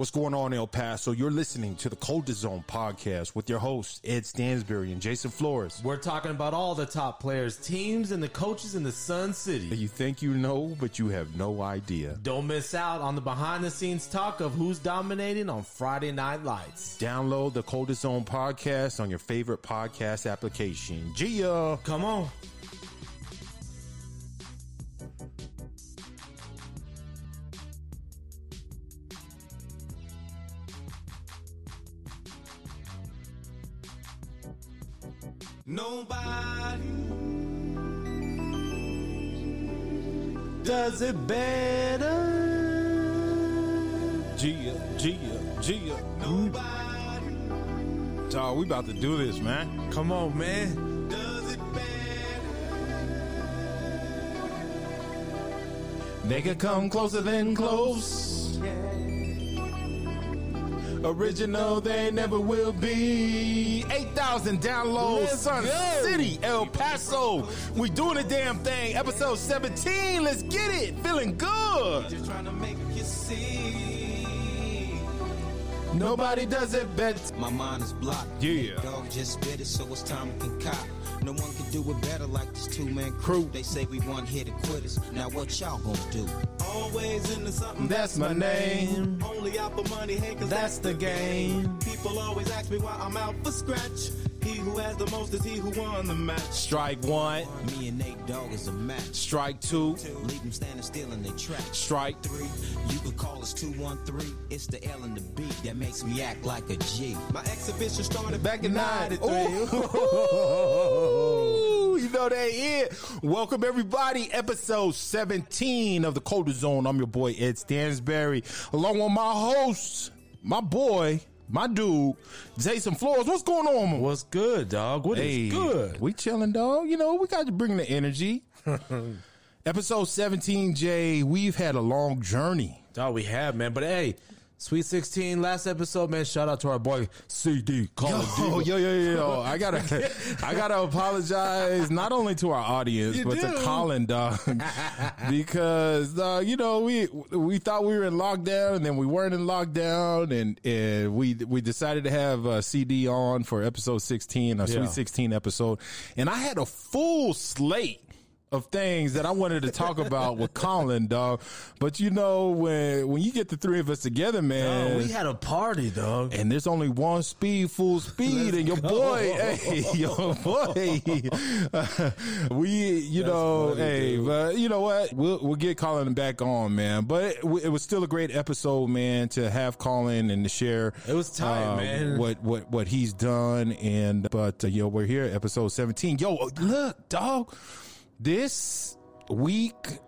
What's going on, El Paso? You're listening to the Coldest Zone podcast with your hosts, Ed Stansbury and Jason Flores. We're talking about all the top players, teams, and the coaches in the Sun City. You think you know, but you have no idea. Don't miss out on the behind the scenes talk of who's dominating on Friday Night Lights. Download the Coldest Zone podcast on your favorite podcast application. Gia! Come on. Nobody Does it better? Gia, Gia, Gia. nobody Dog, we about to do this, man. Come on, man. does it better. They can come closer than close. Original, they never will be. 8,000 downloads, Let's Sun go. City, El Paso. We doing the damn thing. Episode 17. Let's get it. Feeling good. Nobody does it better. My mind is blocked. Yeah. Dog just spit it, so it's time we can cop. No one can do it better like this two man Crew. crew. They say we one hit and quitters. Now what y'all gonna do? Always into something. That's my name. Only out for money, hey, cause That's the game. People always ask me why I'm out for scratch. He who has the most is he who won the match. Strike one, Me and Nate Dogg is a match. strike two, Leave them standing still in their tracks. strike Three, you can call us 213. It's the L and the B that makes me act like a G. My exhibition started back in 93. Ooh. Ooh, you know they it. Welcome everybody. Episode 17 of the Colder Zone. I'm your boy Ed Stansbury, along with my host, my boy, my dude, Jason Flores. What's going on? man? What's good, dog? What is Hey, good? We chilling, dog. You know, we got to bring the energy. Episode 17, Jay. We've had a long journey. Dog, we have, man. But hey, Sweet 16, last episode, man. Shout out to our boy CD Colin Oh, Diva. yo, yo, yo, yo. I gotta, I gotta apologize not only to our audience, You but to do. Colin, dog, because uh, you know we we thought we were in lockdown, and then we weren't in lockdown, and and we we decided to have uh, CD on for episode sixteen, a Yeah. Sweet Sixteen episode, and I had a full slate. Of things that I wanted to talk about with Colin, dog, but you know when when you get the three of us together, man, we had a party, dog. and there's only one speed, full speed, and your boy, hey, your boy, we, you know, funny, hey, dude. but you know what? We'll we'll get Colin back on, man. But it, it was still a great episode, man, to have Colin and to share. It was tight, uh, man. What what what he's done, and but uh, yo, we're here, episode 17. Yo, look, dog, this week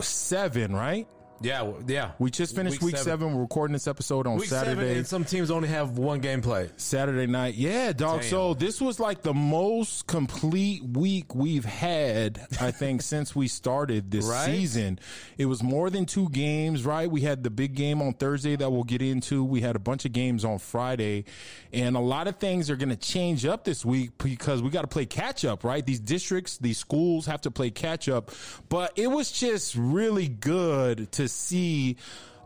seven, right? Yeah, yeah. We just finished week, seven. We're recording this episode on Week Saturday. seven, and some teams only have one gameplay. Saturday night. Yeah, dog. Damn. So this was like the most complete week we've had, I think, since we started this Right? season. It was more than two games, right? We had the big game on Thursday that we'll get into. We had a bunch of games on Friday. And a lot of things are going to change up this week because we got to play catch up, right? These districts, these schools have to play catch up. But it was just really good to see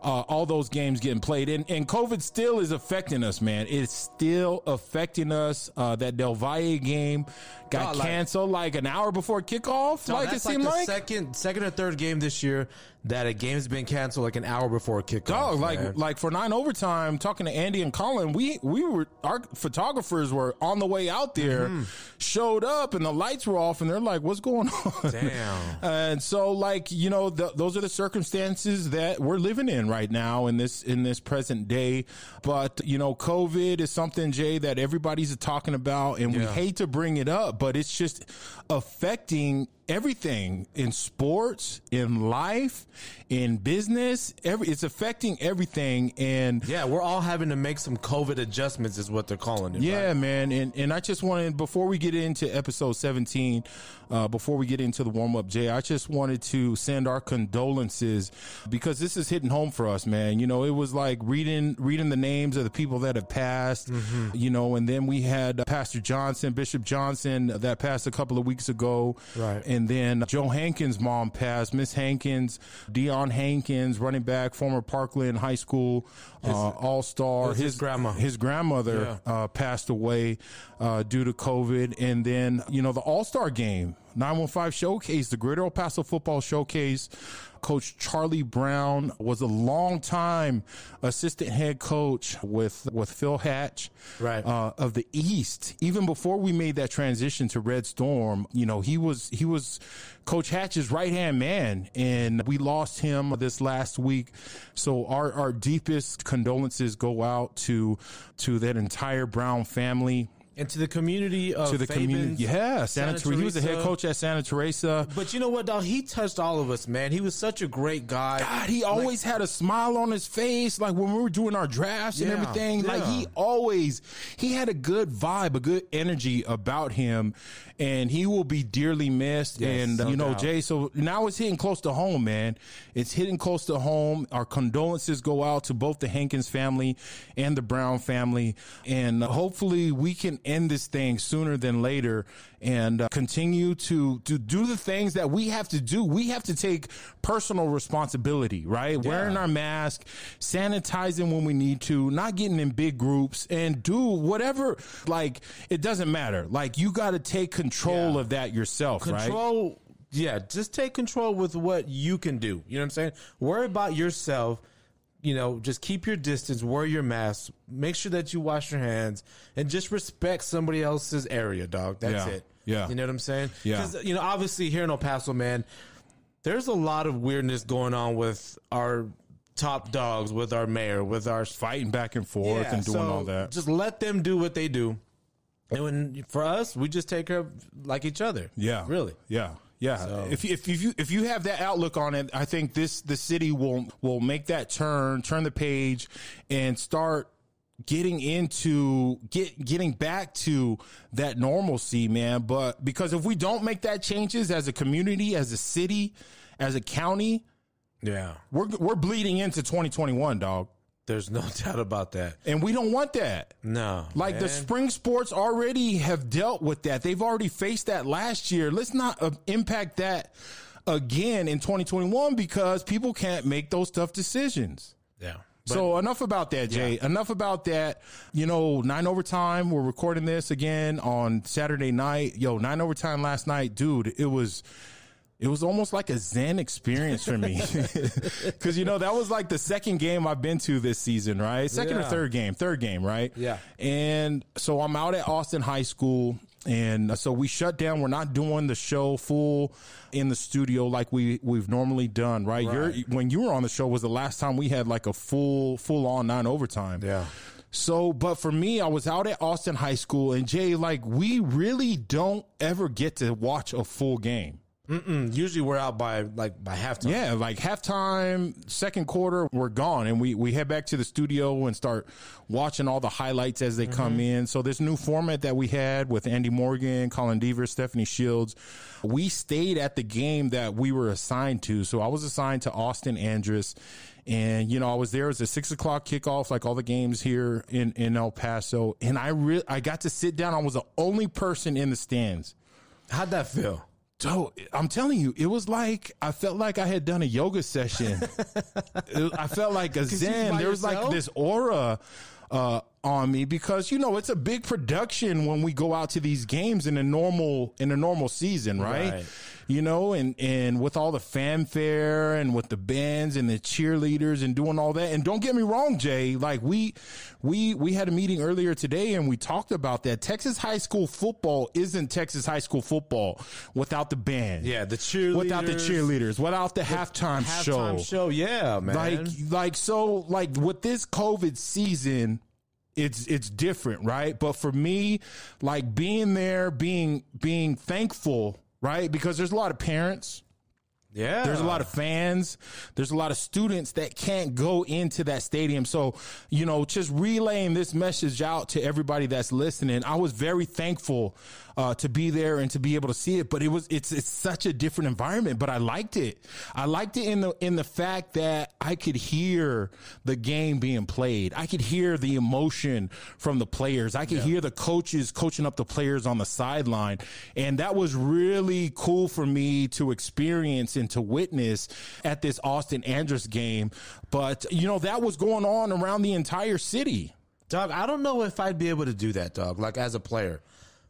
uh, all those games getting played. And, and COVID still is affecting us, man. It's still affecting us. Uh, that Del Valle game got like- canceled like an hour before kickoff. Dog, like it seemed the like. second, second or third game this year that a game's been canceled like an hour before kickoff. Dog, like man. like for nine overtime, talking to Andy and Colin, we we were our photographers were on the way out there, Mm-hmm. showed up, and the lights were off, and they're like, "What's going on?" Damn. and so, like you know, th those are the circumstances that we're living in right now in this in this present day. But you know, COVID is something, Jay, that everybody's talking about, and we hate to bring it up, but it's just affecting everything in sports, in life in business. Every it's affecting everything, and Yeah, we're all having to make some COVID adjustments, is what they're calling it. yeah, right? man, and and I just wanted before we get into episode seventeen, uh, before we get into the warm up, Jay, I just wanted to send our condolences because this is hitting home for us, man. You know, it was like reading reading the names of the people that have passed, Mm-hmm. you know, and then we had uh, Pastor Johnson, Bishop Johnson, that passed a couple of weeks ago, Right. And then Joe Hankins' mom passed, Miss Hankins, Dion Hankins, running back, former Parkland High School uh, All Star. was his grandma. his grandmother uh, passed away uh, due to COVID. And then, you know, the All Star game, 915 Showcase, the Greater El Paso Football Showcase. Coach Charlie Brown was a long time assistant head coach with with Phil Hatch Right. uh, of the East. Even before we made that transition to Red Storm, you know, he was he was Coach Hatch's right hand man, and we lost him this last week. So our our deepest condolences go out to to that entire Brown family. And to the community of To the community, yeah. Santa, Santa he was the head coach at Santa Teresa. But you know what, dog? He touched all of us, man. He was such a great guy. God, he always had a smile on his face, like when we were doing our drafts and Yeah, everything. Like he always, he had a good vibe, a good energy about him, and he will be dearly missed. Yes, and no you know, doubt. Jay. So now it's hitting close to home, man. It's hitting close to home. Our condolences go out to both the Hankins family and the Brown family, and uh, hopefully we can end this thing sooner than later and uh, continue to to do the things that we have to do. We have to take personal responsibility, right? Wearing our mask, sanitizing when we need to, not getting in big groups, and do whatever. Like it doesn't matter. Like you got to take control Yeah. of that yourself, right? control yeah just take control with what you can do you know what i'm saying worry about yourself you know just keep your distance wear your mask make sure that you wash your hands and just respect somebody else's area dog that's Yeah. it Yeah. you know what i'm saying Yeah. 'Cause, you know obviously here in el paso man there's a lot of weirdness going on with our top dogs with our mayor with our Fighting back and forth yeah, and doing so all that. just let them do what they do and when for us we just take care of like each other Yeah. really Yeah. Yeah. If you, if you if you have that outlook on it, I think this the city will will make that turn, turn the page, and start getting into get getting back to that normalcy, man. But because if we don't make that changes as a community, as a city, as a county, yeah we're we're bleeding into 2021, dog. There's no doubt about that. And we don't want that. No. Like the spring sports already have dealt with that. They've already faced that last year. Let's not uh, impact that again in 2021 because people can't make those tough decisions. Yeah. so enough about that, Jay. Enough about that. You know, nine overtime. We're recording this again on Saturday night. Yo, nine overtime last night, dude. It was. It was almost like a Zen experience for me. Cause you know, that was like the second game I've been to this season, right? Second or third game, third game, right? Yeah. And so I'm out at Austin High School. And uh, so we shut down. We're not doing the show full in the studio like we we've normally done, right? You're, Right. when you were on the show was the last time we had like a full full on nine overtime. Yeah. So, but for me, I was out at Austin High School, and Jay, like we really don't ever get to watch a full game. Mm, Usually we're out by like by halftime. Yeah, like halftime, second quarter, we're gone, and we we head back to the studio and start watching all the highlights as they come in. So this new format that we had with Andy Morgan, Colin Deaver, Stephanie Shields, we stayed at the game that we were assigned to. So I was assigned to Austin Andrus. And you know, I was there as a six o'clock kickoff, like all the games here in, in El Paso. And I re- I got to sit down. I was the only person in the stands. How'd that feel? So I'm telling you, it was like I felt like I had done a yoga session. It- I felt like a zen. There was like this aura uh, on me because you know it's a big production when we go out to these games in a normal in a normal season, right? Right. You know, and and with all the fanfare and with the bands and the cheerleaders and doing all that. And don't get me wrong, Jay. Like we we we had a meeting earlier today and we talked about that. Texas high school football isn't Texas high school football without the band. Yeah, the cheerleaders. Without the cheerleaders, without the, halftime, show. Halftime show. Yeah, man. Like like so like with this COVID season, it's it's different, right? But for me, like being there, being being thankful, right? Because there's a lot of parents Yeah. There's a lot of fans. There's a lot of students that can't go into that stadium. So, you know, just relaying this message out to everybody that's listening. I was very thankful uh, to be there and to be able to see it, but it was it's it's such a different environment. But I liked it. I liked it in the in the fact that I could hear the game being played. I could hear the emotion from the players. I could hear the coaches coaching up the players on the sideline, and that was really cool for me to experience and to witness at this Austin Andrus game. But you know that was going on around the entire city. Dog, I don't know if I'd be able to do that, dog. Like as a player,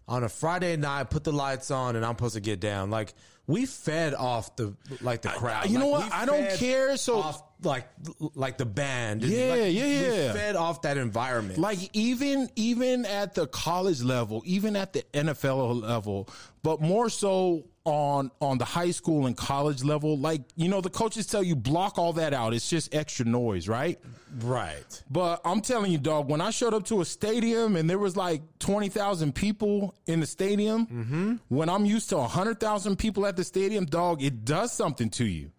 on a Friday night, put the lights on, and I'm supposed to get down. Like we fed off the like the crowd. you know what? I don't care, so- off, like like the band. Yeah, like, yeah, We yeah. fed off that environment. Like even even at the college level, even at the NFL level, but more so on on the high school and college level, like you know the coaches tell you block all that out. It's just extra noise, right? Right. But I'm telling you, dog, when I showed up to a stadium and there was like 20,000 people in the stadium, mm-hmm. when I'm used to 100,000 people at the stadium, dog, it does something to you.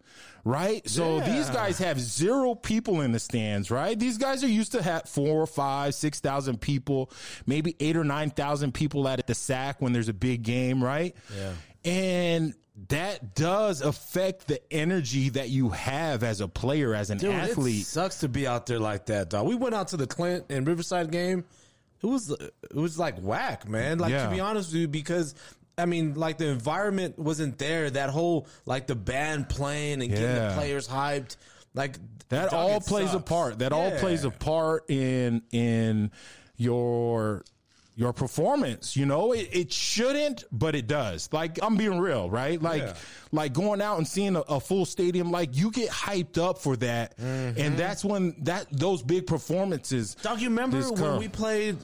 Right? So Yeah. these guys have zero people in the stands, right? These guys are used to have four or five, 6,000 people, maybe eight or 9,000 people at the SAC when there's a big game, right? Yeah. And that does affect the energy that you have as a player, as an Dude, athlete. it sucks to be out there like that, dog. We went out to the Clint and Riverside game. It was it was like whack, man. Like Yeah. to be honest with you, because I mean, like the environment wasn't there. That whole like the band playing and getting the players hyped, like That dog, all plays a part. That all plays a part in in your your performance. You know, it, it shouldn't, but it does. Like I'm being real, right? Like Yeah. like going out and seeing a, a full stadium. Like you get hyped up for that, Mm-hmm. and that's when that those big performances. Dog, you remember when we played?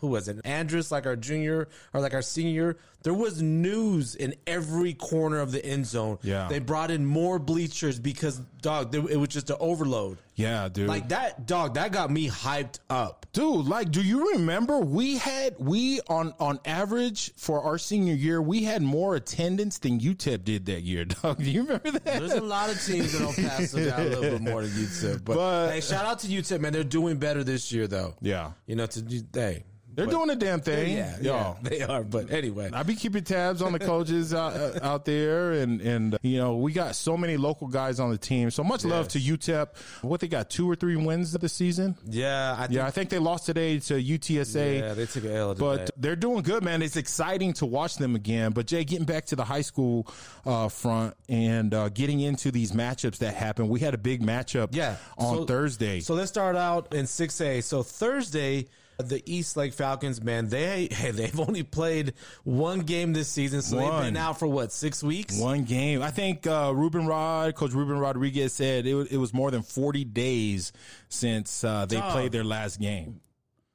Who was it? Andrus, like our junior or like our senior. There was news in every corner of the end zone. Yeah. they brought in more bleachers because dog, it was just an overload. Yeah, dude. Like that, dog. That got me hyped up. Dude, like, do you remember we had we on on average for our senior year we had more attendance than UTEP did that year, dog. Do you remember that? There's a lot of teams that don't pass down a little bit more than UTEP. But, But- hey, shout out to UTEP, man. They're doing better this year, though. Yeah. You know, to hey, They're doing a damn thing. Yeah, Yo. yeah, they are. But anyway, I be keeping tabs on the coaches out, uh, out there, and and uh, you know we got so many local guys on the team. So much love to UTEP. What they got two or three wins this season? yeah, I think, Yeah, I think they lost today to UTSA. yeah, they took an L today. But they're doing good, man. It's exciting to watch them again. But Jay, getting back to the high school uh, front and uh, getting into these matchups that happen, we had a big matchup Yeah. on So- Thursday. So let's start out in 6A. So Thursday, the East Lake Falcons, man, they hey, they've only played one game this season, so they've been out for what six weeks. One game. I think uh, Ruben Rod, Coach Ruben Rodriguez said it, wa- it was more than 40 days since uh, they Dog. played their last game.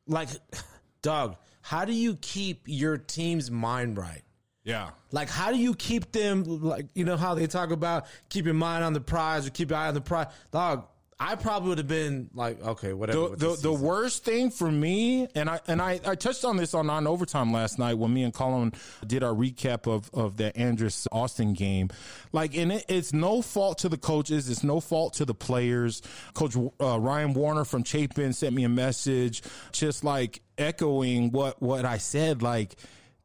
Like, dog, how do you keep your team's mind right? Yeah. Like, how do you keep them? Like, you know how they talk about keep your mind on the prize or keep your eye on the prize. Dog, I probably would have been like, okay, whatever. The, the, the worst thing for me, and I and I, I touched on this on non overtime last night when me and Colin did our recap of of the Andrus Austin game. Like, and it, it's no fault to the coaches, it's no fault to the players. Coach uh, Ryan Warner from Chapin sent me a message, just like echoing what what I said. Like,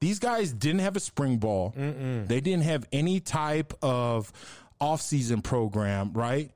these guys didn't have a spring ball. They didn't have any type of off-season program, right?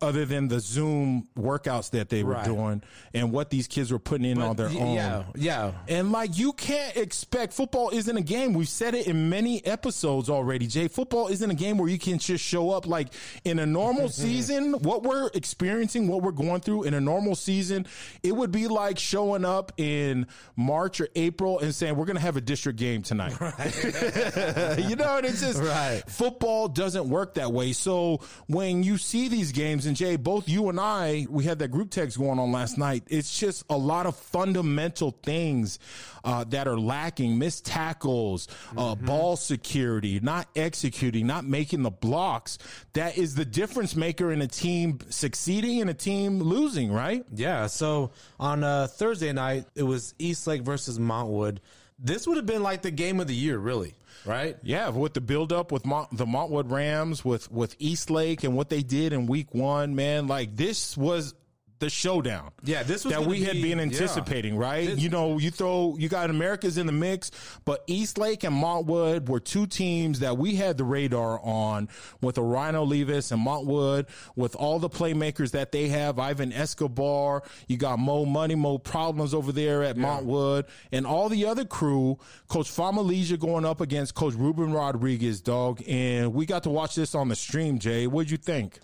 Other than the Zoom workouts that they were Right. doing and what these kids were putting in on their Y- own. Yeah, yeah. And like you can't expect football isn't a game. We've said it in many episodes already, Jay. Football isn't a game where you can just show up like in a normal season, what we're experiencing, what we're going through in a normal season, it would be like showing up in March or April and saying we're going to have a district game tonight. you know, and it's just Right. football doesn't work that way. So when you see these games, and Jay, both you and I, we had that group text going on last night. It's just a lot of fundamental things uh, that are lacking: missed tackles, uh, ball security, not executing, not making the blocks. That is the difference maker in a team succeeding and a team losing, right? Yeah. So on uh, Thursday night, it was East Lake versus Montwood. this would have been like the game of the year, really, right? Yeah, with the buildup with Mont, the Montwood Rams, with with East Lake, and what they did in Week One, man, like this was the showdown. Yeah, this was that we had be- been yeah. anticipating, right? This- you know, you throw you got America's in the mix, but East Lake and Montwood were two teams that we had the radar on with Orion Olivas and Montwood, with all the playmakers that they have, Ivan Escobar, you got Mo Money, Mo Problems over there at Montwood, and all the other crew, Coach Famalesia going up against Coach Ruben Rodriguez, dog. And we got to watch this on the stream, Jay. What'd you think?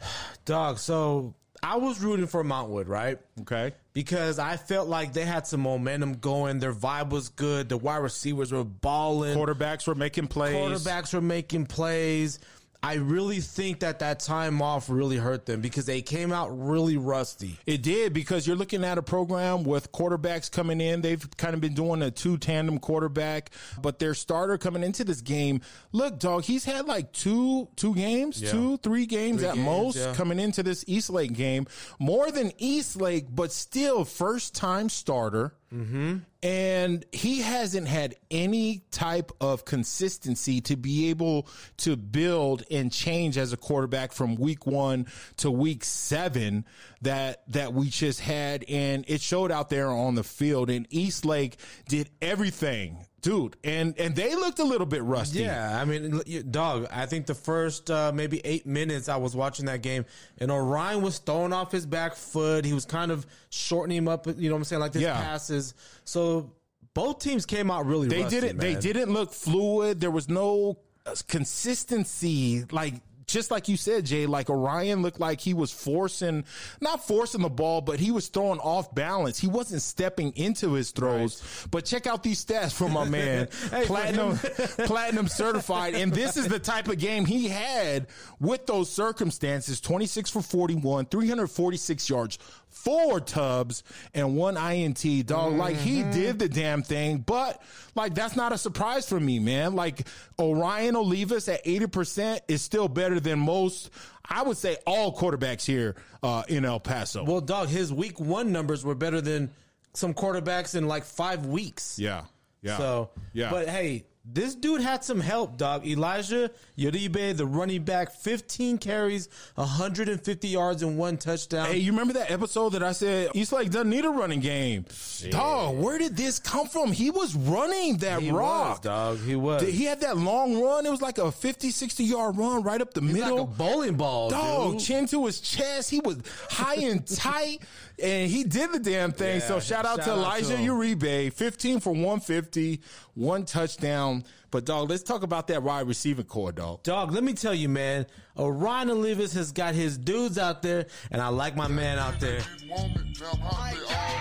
Dog, so I was rooting for Montwood, right? Okay. Because I felt like they had some momentum going. Their vibe was good. The wide receivers were balling. Quarterbacks were making plays. Quarterbacks were making plays. I really think that that time off really hurt them because they came out really rusty. It did because you're looking at a program with quarterbacks coming in. They've kind of been doing a two tandem quarterback, but their starter coming into this game, look, dog, he's had like two two games, two three games Three at games, most yeah. coming into this East Lake game. More than East Lake, but still first time starter. Mm-hmm. And he hasn't had any type of consistency to be able to build and change as a quarterback from week one to week seven that that we just had. And it showed out there on the field. And East Lake did everything. Dude, and and they looked a little bit rusty. Yeah, I mean, dog. I think the first uh, maybe eight minutes I was watching that game, and Orion was throwing off his back foot. He was kind of shortening him up. You know what I'm saying? Like his Yeah. passes. So both teams came out really. they rusty, didn't they didn't look fluid there was no uh, consistency like just like you said jay like orion looked like he was forcing not forcing the ball but he was throwing off balance. He wasn't stepping into his throws. But check out these stats from my man Hey, platinum platinum certified. And this is the type of game he had with those circumstances. 26 for 41 346 yards four tubs and one INT dog like he did the damn thing but like that's not a surprise for me man. Like Orion Olivas at 80% is still better than most I would say all quarterbacks here uh, in El Paso. Well, dog, his week one numbers were better than some quarterbacks in like five weeks. yeah. Yeah. So, yeah. But hey, this dude had some help, dog. Elijah Uribe, the running back, 15 carries, 150 yards, and one touchdown. Hey, you remember that episode that I said East Lake doesn't need a running game? Dog, where did this come from? He was running that he rock. was, dog. He was. He had that long run. It was like a 50, 60 yard run right up the He's middle. like a bowling ball, Dog, dude. chin to his chest. He was high and tight, and he did the damn thing. Yeah, so shout out shout to out Elijah to him. Uribe, 15 for 150, one touchdown. But dog, let's talk about that wide receiving core, dog. Dog, let me tell you, man. Orion Olivas has got his dudes out there, and I like my man out there.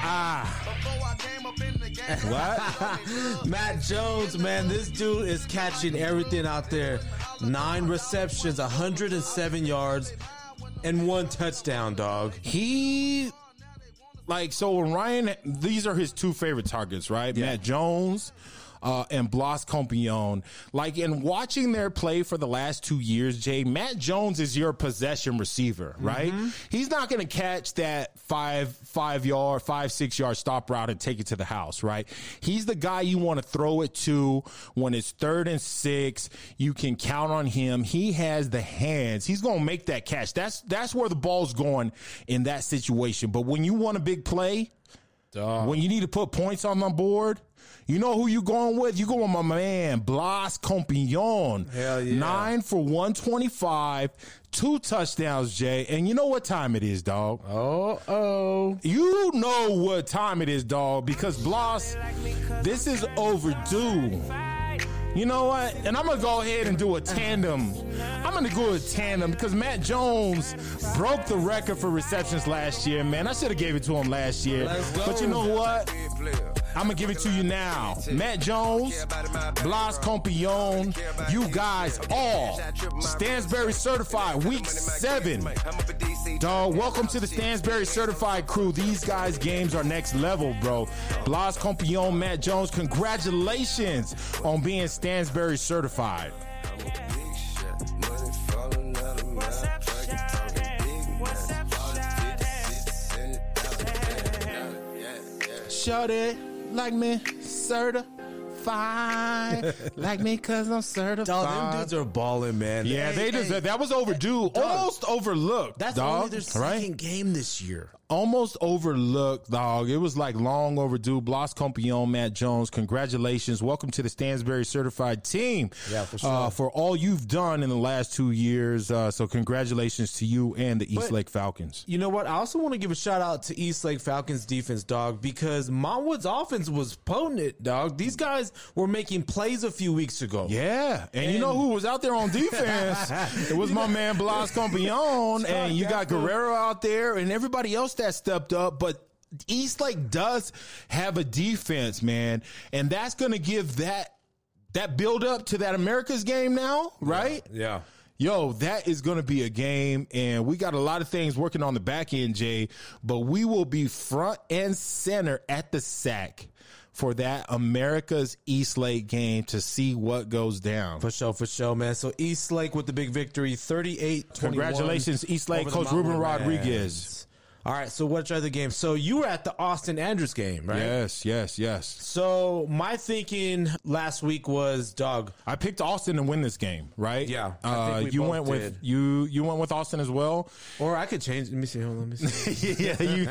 Ah. What? Matt Jones, man, this dude is catching everything out there. Nine receptions, 107 yards, and one touchdown, dog. he like so Ryan these are his two favorite targets, right? Matt Jones uh, and Blas Compion. Like in watching their play for the last two years, Jay, Matt Jones is your possession receiver, right? He's not going to catch that five, five yard, five, six yard stop route and take it to the house, right? He's the guy you want to throw it to when it's third and six. You can count on him. He has the hands. He's going to make that catch. That's, that's where the ball's going in that situation. But when you want a big play, when you need to put points on the board, you know who you going with? You going with my man Blas Compion. Hell yeah. Nine for one twenty five, two touchdowns, Jay. And you know what time it is, dog. Oh, oh. You know what time it is, dog, because Blas, this is overdue. You know what? And I'm gonna go ahead and do a tandem. I'm gonna go a tandem because Matt Jones broke the record for receptions last year, man. I should have gave it to him last year. But you know what? I'm gonna give it to you now. Matt Jones, Blas Compion, you guys all Stansbury certified week seven. Dog, welcome to the Stansbury certified crew. These guys' games are next level, bro. Blas Compion, Matt Jones, congratulations on being Stansbury certified. Shut it like me, certified. like me because I'm certified. Dog, them dudes are balling, man. yeah, Hey, they hey, deserve. That was overdue, almost overlooked. That's dog, only their second game this year. Almost overlooked, dog. It was like long overdue. Blas Compion, Matt Jones, congratulations. Welcome to the Stansbury certified team. Yeah, for sure. Uh, for all you've done in the last two years. Uh, so congratulations to you and the East But- Lake Falcons. You know what? I also want to give a shout out to East Lake Falcons defense, dog, because Montwood's offense was potent, dog. These guys were making plays a few weeks ago. Yeah, and, you know who was out there on defense? it was my man Blas Compion, and you got Guerrero out there, and everybody else that stepped up. But East Lake does have a defense, man, and that's going to give that that build up to that America's game now, right? Yeah. Yo, that is going to be a game, and we got a lot of things working on the back end, Jay. But we will be front and center at the SAC for that America's East Lake game to see what goes down. For sure, for sure, man. So East Lake with the big victory, 38 Congratulations, East Lake coach Ruben Rodriguez. All right, so what are the games? So you were at the Austin Andrus game, right? Yes, yes, yes. So my thinking last week was, dog, I picked Austin to win this game, right? Yeah, Uh, we you went did. with you. You went with Austin as well. or I could change. Let me see. Hold on. Let me see. yeah, you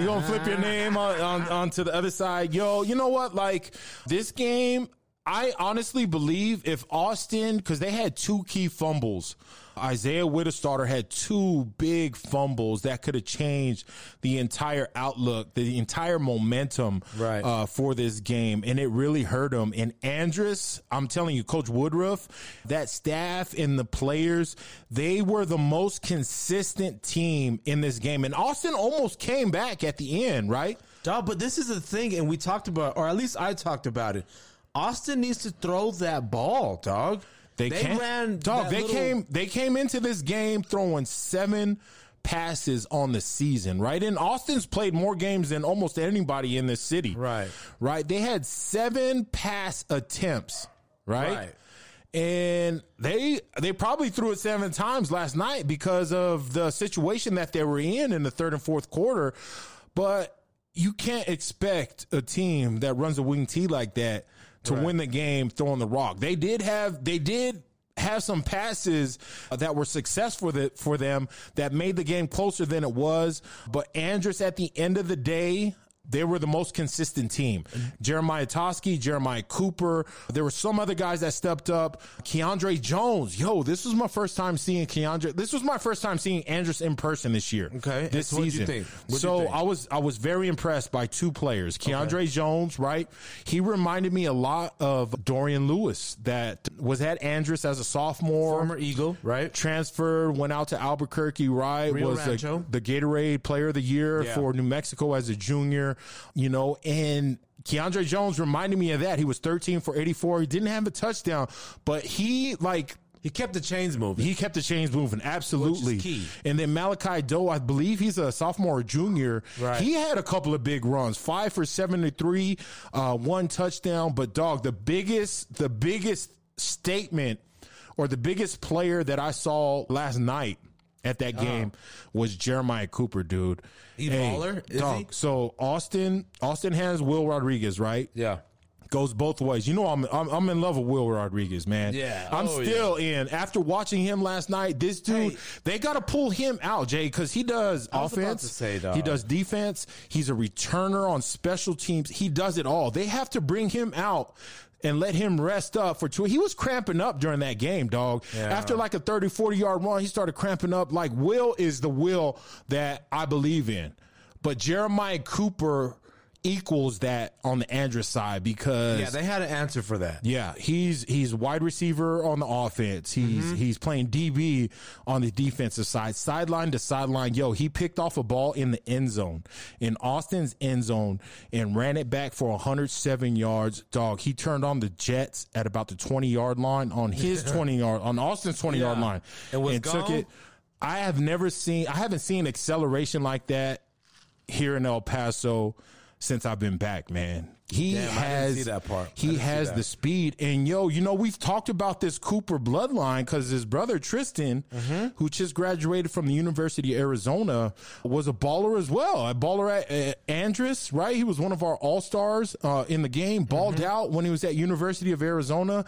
you gonna flip your name on, on onto the other side, yo. You know what? Like this game, I honestly believe if Austin, because they had two key fumbles, Isaiah Wittestarter had two big fumbles that could have changed the entire outlook, the entire momentum Right. uh, for this game, and it really hurt him. And Andrus, I'm telling you, Coach Woodruff, that staff and the players, they were the most consistent team in this game. And Austin almost came back at the end, right? Dog, but this is the thing, and we talked about, or at least I talked about it. Austin needs to throw that ball, dog. They, came, ran dog. They little- came. They came into this game throwing seven passes on the season, right? And Austin's played more games than almost anybody in this city, Right. Right. They had seven pass attempts, right? Right. And they they probably threw it seven times last night because of the situation that they were in in the third and fourth quarter. But you can't expect a team that runs a wing T like that to win the game throwing the rock. They did have they did have some passes uh, that were successful for, for them that made the game closer than it was. But Andrus, at the end of the day, they were the most consistent team. Jeremiah Toski, Jeremiah Cooper. There were some other guys that stepped up. Keandre Jones. Yo, this was my first time seeing Keandre. This was my first time seeing Andrus in person this year. Okay. This So season. think? What'd you so? I was I was very impressed by two players. Keandre Jones, right? He reminded me a lot of Dorian Lewis that was at Andrus as a sophomore. Former Eagle, right? Transferred, went out to Albuquerque, right? Rio was the, the Gatorade Player of the Year Yeah. for New Mexico as a junior, you know, and Keandre Jones reminded me of that. He was 13 for 84. He didn't have a touchdown, but he like He kept the chains moving. he kept the chains moving, absolutely. Key. And then Malachi Doe, I believe he's a sophomore or junior. Right. He had a couple of big runs, five for seventy-three, uh, one touchdown. But dog, the biggest, the biggest statement or the biggest player that I saw last night at that game was Jeremiah Cooper, dude. He baller? Is dog. he? So Austin, Austin has Will Rodriguez, right? yeah. goes both ways. You know, I'm I'm, I'm in love with Will Rodriguez, man. Yeah. I'm Oh, still in. After watching him last night, this dude, Hey. they got to pull him out, Jay, because he does I was about offense. to say. He does defense. He's a returner on special teams. He does it all. They have to bring him out. And let him rest up for two. He was cramping up during that game, dog. Yeah. After like a 30, 40 yard run, he started cramping up. Like, Will is the Will that I believe in. But Jeremiah Cooper equals that on the Andrus side because Yeah, they had an answer for that. yeah, he's he's wide receiver on the offense. He's mm-hmm. he's playing DB on the defensive side, sideline to sideline. Yo, he picked off a ball in the end zone, in Austin's end zone, and ran it back for 107 yards. Dog, he turned on the Jets at about the 20 yard line on his 20 yard on Austin's 20 yard line, And was took it. I have never seen. I haven't seen acceleration like that here in El Paso since I've been back, man. He Damn, has that part. He has the speed, and yo, you know we've talked about this Cooper bloodline because his brother Tristan, Mm-hmm. who just graduated from the University of Arizona, was a baller as well. A baller at uh, Andrus, right? He was one of our all stars uh, in the game. Balled Mm-hmm. out when he was at University of Arizona.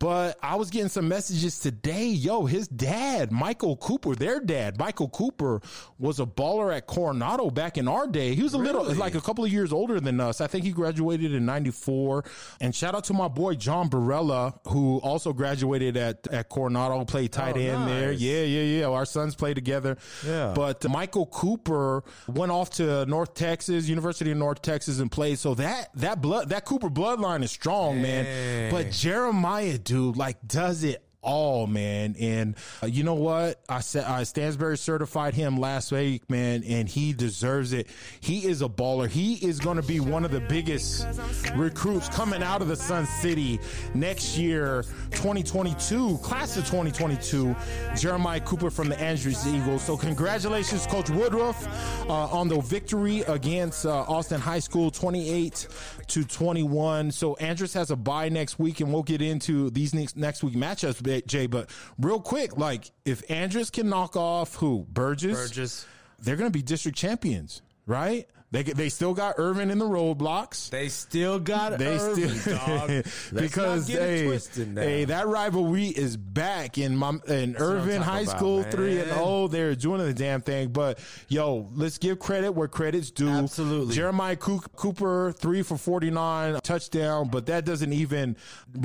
But I was getting some messages today. Yo, his dad, Michael Cooper, their dad, Michael Cooper, was a baller at Coronado back in our day. He was a little, like a couple of years older than us. I think he graduated in 94. And shout out to my boy, John Barella, who also graduated at, at Coronado, played tight Oh, end there. Yeah, yeah, yeah. Our sons play together. Yeah. But Michael Cooper went off to North Texas, University of North Texas, and played. So that, that blood, that Cooper bloodline is strong, man. But Jeremiah, dude, like does it all, man. And uh, you know what? I said I Stansbury certified him last week, man, and he deserves it. He is a baller. He is going to be one of the biggest recruits coming out of the Sun City next year, 2022, class of 2022. Jeremiah Cooper from the Andrus Eagles. So congratulations, Coach Woodruff, uh, on the victory against uh, Austin High School, 28 to 21. So Andrus has a bye next week, and we'll get into these next next week matchups, Jay. But real quick, like if Andrus can knock off who Burges, Burges. they're going to be district champions, right? They they still got Irvin in the roadblocks. They still got They Irvin, still dog. Because it hey, twisted now. hey, that rivalry is back in my in what I'm Irvin High about, School man. three and oh, they're doing the damn thing. But yo, let's give credit where credit's due. Absolutely. Jeremiah Coo- Cooper three for forty nine touchdown, but that doesn't even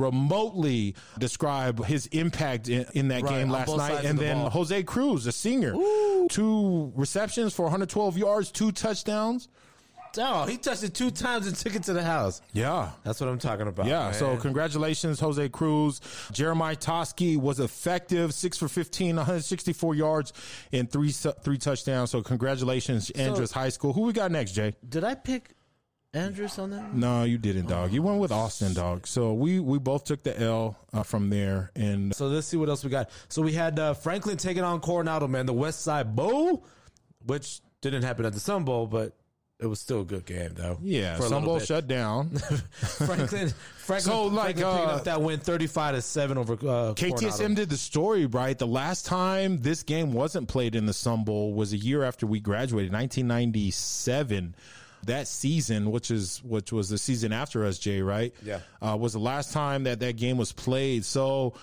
remotely describe his impact in, in that Right, game last night. And the then ball. Jose Cruz, a senior, two receptions for 112 yards, two touchdowns. Oh, he touched it two times and took it to the house. Yeah. That's what I'm talking about. Yeah, so congratulations, Jose Cruz. Jeremiah Toski was effective, six for 15, 164 yards, and three three touchdowns. So congratulations, Andrus High School. Who we got next, Jay? did I pick Andrus on that? No, you didn't, dog. You went with Austin, dog. So we we both took the L uh, from there, and So let's see what else we got. So we had uh, Franklin taking on Coronado, man, the West Side Bowl, which didn't happen at the Sun Bowl, but it was still a good game though. yeah, for a some bowl bit. shut down. Franklin, Franklin, So, like, Franklin picking uh, up that win, thirty-five to seven over uh, KTSM Coronado. did the story right. The last time this game wasn't played in the Sun Bowl was a year after we graduated, 1997. That season, which is which was the season after us, Jay, right? Yeah. uh, was the last time that that game was played. So.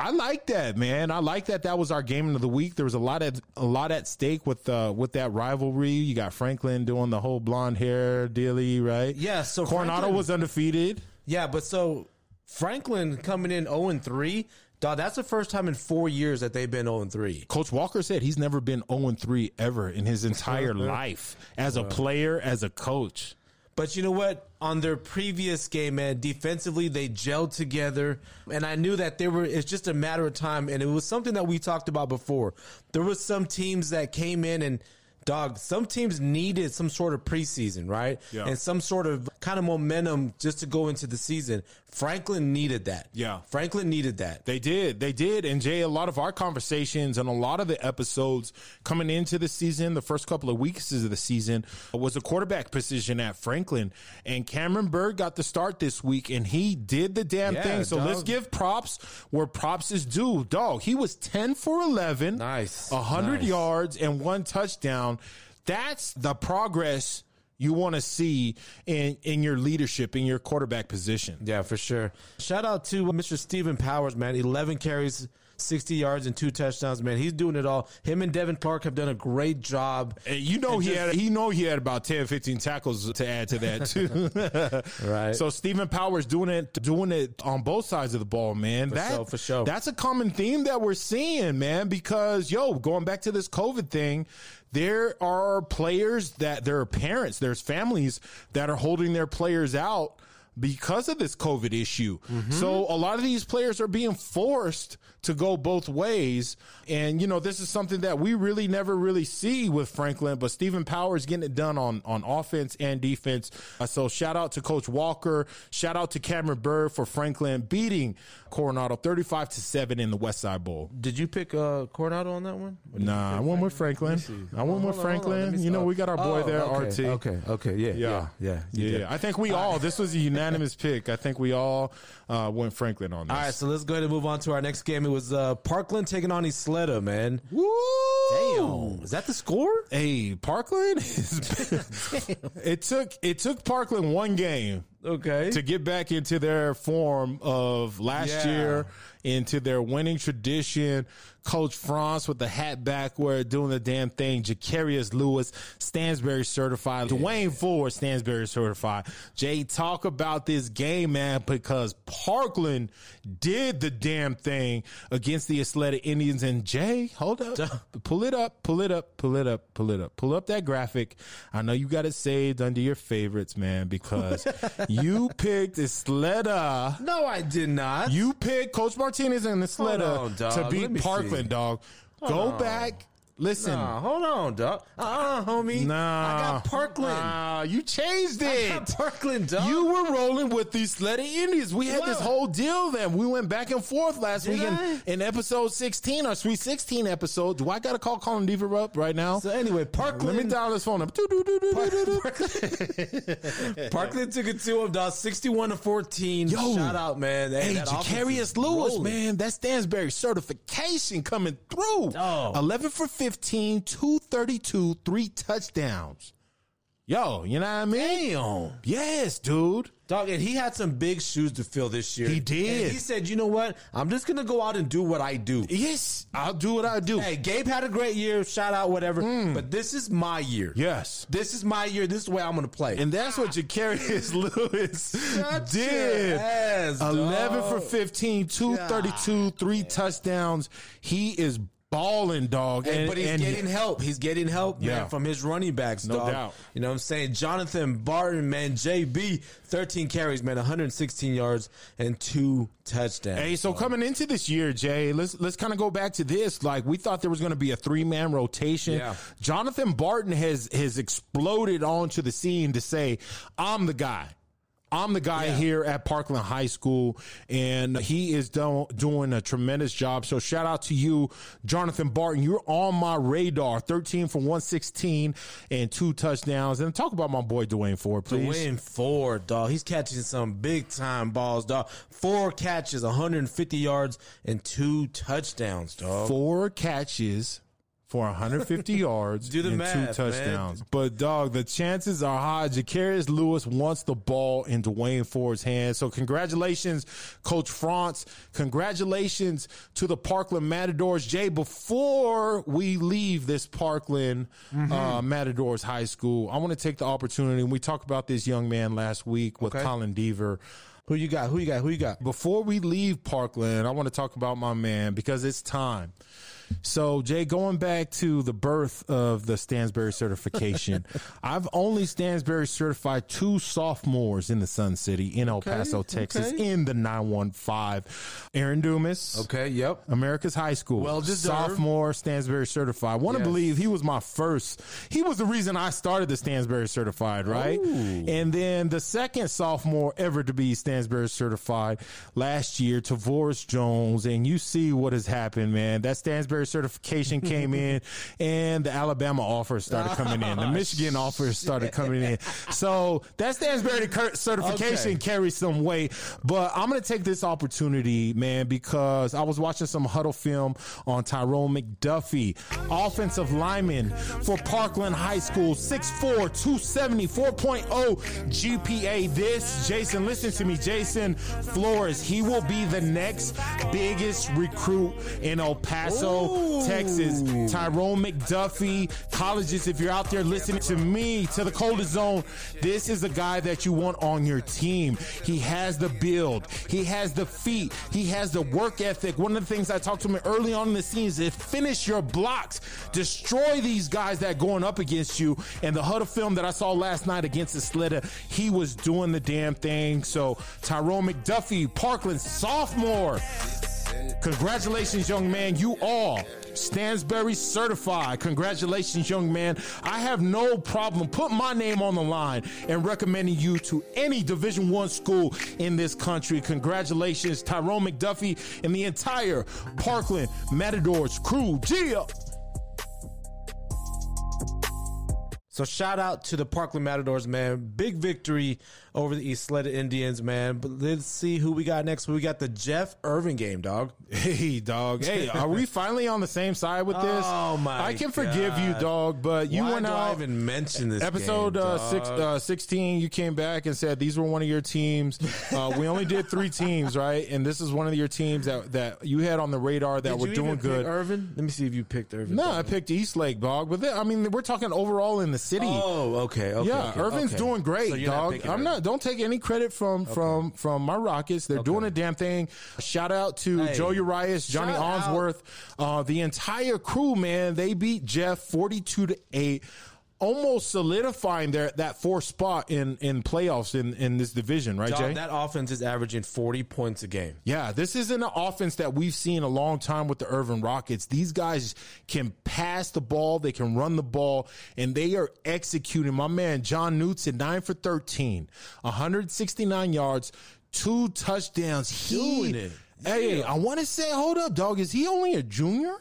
I like that, man. I like that. That was our game of the week. There was a lot at a lot at stake with uh, with that rivalry. You got Franklin doing the whole blonde hair dealy, right? Yeah, so Coronado Franklin- was undefeated. Yeah, but so Franklin coming in zero and three, dog. That's the first time in four years that they've been zero and three. Coach Walker said he's never been 0 3 ever in his entire life as a player, as a coach. But you know what? On their previous game, man, defensively they gelled together, and I knew that they were. It's just a matter of time, and it was something that we talked about before. There was some teams that came in and. Dog, some teams needed some sort of preseason, right? Yeah. And some sort of kind of momentum just to go into the season. Franklin needed that. Yeah. Franklin needed that. They did. They did. And Jay, a lot of our conversations and a lot of the episodes coming into the season, the first couple of weeks of the season, was a quarterback position at Franklin. And Cameron Bird got the start this week and he did the damn Yeah, thing. So dog. let's give props where props is due. Dog, he was 10 for 11. Nice. 100 Nice. yards and one touchdown. That's the progress you want to see in, in your leadership, in your quarterback position. Yeah, for sure. Shout out to uh, Mr. Stephen Powers, man. 11 carries, 60 yards, and two touchdowns, man. He's doing it all. Him and Devin Clark have done a great job. And you know And he just- had he know he had about 10 15 tackles to add to that too. Right. So Stephen Powers doing it doing it on both sides of the ball, man. that sure, for sure. That's a common theme that we're seeing, man, because yo, going back to this COVID thing, there are players that there are parents, there's families that are holding their players out because of this COVID issue. So a lot of these players are being forced to go both ways. And, you know, this is something that we really never really see with Franklin, but Stephen Powers getting it done on, on offense and defense. Uh, so shout out to Coach Walker. Shout out to Cameron Bird for Franklin beating Coronado 35 to 7 in the West Side Bowl. Did you pick uh, Coronado on that one? Nah, I went with Franklin. I went with Hold on, hold on, let Franklin. You know, we got our boy Oh, there, okay, RT. Okay, okay, yeah, yeah, yeah. Yeah, did. I think we all. This was a unanimous pick. I think we all uh, went Franklin on this. All right, so let's go ahead and move on to our next game. It was uh, Parkland taking on Ysleta, man. Woo! Damn, is that the score? Hey, Parkland. Is, it took it took Parkland one game Okay. to get back into their form of last Yeah. year, into their winning tradition. Coach France with the hat backward, doing the damn thing. Jacarius Lewis, Stansbury certified. Dwayne Ford, Stansbury certified. Jay, talk about this game, man, because Parkland did the damn thing against the Athletic Indians. And Jay, hold up. Pull it up, pull it up, pull it up, pull it up. Pull up that graphic. I know you got it saved under your favorites, man, because you picked Ysleta. no, I did not. You picked Coach Martinez and Hold on, Ysleta to beat Parkland, see. dog. Go back. Listen. Nah, hold on, dog. Uh, homie. Nah. I got Parkland. Nah, you changed I it. got Parkland, dog. You were rolling with these Sled Indians. We had this whole deal then. We went back and forth last Did week in, in episode 16, our Sweet 16 episode. Do I got to call Colin Deaver up right now? So anyway, Parkland. Let me dial his phone up. Parkland took it to him, dog. Sixty-one to fourteen. Yo. shout out, man. Hey, offense Jacarius is Lewis, rolling. man, that Stansbury certification coming through. Oh. 11 for 15, 232, three touchdowns. Yo, you know what I mean? Damn. Yes, dude. Dog, and he had some big shoes to fill this year. He did. And he said, you know what? I'm just going to go out and do what I do. Yes, I'll do what I do. Hey, Gabe had a great year. Shout out, whatever. Hmm. But this is my year. Yes. This is my year. This is the way I'm going to play. And that's what Jacarius Lewis Shut did. ass, 11 for 15, 232, three touchdowns. He is balling, dog. And, but he's and- getting help. He's getting help, Yeah. man, from his running backs, No dog. doubt. You know what I'm saying? Jonathan Barton, man, JB, 13 carries, man, 116 yards and two touchdowns. Hey, so coming into this year, Jay, let's let's kind of go back to this. Like we thought there was going to be a three man rotation. Yeah. Jonathan Barton has has exploded onto the scene to say, "I'm the guy." I'm the guy Yeah. here at Parkland High School, and he is do- doing a tremendous job. So shout out to you, Jonathan Barton. You're on my radar. 13 for 116 and two touchdowns. And talk about my boy Dwayne Ford, please. Dwayne Ford, dog. He's catching some big time balls, dog. Four catches, 150 yards, and two touchdowns, dog. four catches for 150 yards Do the and math, two man. touchdowns. But dog, the chances are high. Jacarius Lewis wants the ball in Dwayne Ford's hands. So congratulations, Coach France. Congratulations to the Parkland Matadors. Jay, before we leave this Parkland Mm-hmm. uh, Matadors High School, I want to take the opportunity. And we talked about this young man last week with Okay. Colin Deaver. Who you got? Who you got? Who you got? Before we leave Parkland, I want to talk about my man because it's time. So, Jay, going back to the birth of the Stansbury certification, I've only Stansbury certified two sophomores in the Sun City in El Paso, Texas, okay. in the 915. Aaron Dumas. Okay, yep. America's High School. Well deserved. Sophomore Stansbury certified. Want to Yes. believe he was my first. He was the reason I started the Stansbury certified, right? And then the second sophomore ever to be Stansbury certified last year, Tavoris Jones. And you see what has happened, man. That Stansbury certification came in and the Alabama offers started coming in. The oh, Michigan offers started coming in. So that Stansbury certification Okay. carries some weight. But I'm going to take this opportunity, man, because I was watching some huddle film on Tyrone McDuffie, offensive lineman for Parkland High School, 6'4, 270, 4.0 GPA. This, Jason, listen to me, Jason Flores. He will be the next biggest recruit in El Paso. Texas. Tyrone McDuffie, colleges, if you're out there listening to me, to the coldest zone, this is a guy that you want on your team. He has the build, he has the feet, he has the work ethic. One of the things I talked to him early on in the season is finish your blocks, destroy these guys that going up against you. And the Huddle film that I saw last night against the Slitter, he was doing the damn thing. So Tyrone McDuffie, Parkland sophomore. Congratulations, young man. You all Stansbury certified. Congratulations, young man. I have no problem put my name on the line and recommending you to any Division One school in this country. Congratulations, Tyrone McDuffie and the entire Parkland Matadors crew. Gia. So shout out to the Parkland Matadors, man. Big victory over the Ysleta Indians, man. But let's see who we got next. We got the Jeff Irvin game, dog. Hey, dog. Hey, are we finally on the same side with this? Oh, my I can forgive you, dog, but you Why went do I out. even mention this Episode game, uh, six, uh, 16, you came back and said these were one of your teams. Uh, we only did three teams, right? And this is one of your teams that, that you had on the radar that Did were doing good. Irvin? Let me see if you picked Irvin. No. I picked Eastlake, dog. But then, I mean, we're talking overall in the city. Oh, okay, okay. yeah, okay, Irvin's okay. doing great, So not dog. I'm Irvin. Don't take any credit from from from my Rockets. They're doing a damn thing. Shout out to Hey, Joe Urias, Johnny. Onsworth, uh, the entire crew. Man, they beat Jeff 42 to eight. Almost solidifying their that fourth spot in in playoffs in in this division, right, Dog, Jay? that offense is averaging 40 points a game. Yeah, this isn't an offense that we've seen a long time with the Irvin Rockets. These guys can pass the ball, they can run the ball, and they are executing. My man, John Newton, 9 for 13, 169 yards, two touchdowns. He, Doing it. Hey, I want to say, hold up, dog. Is he only a junior?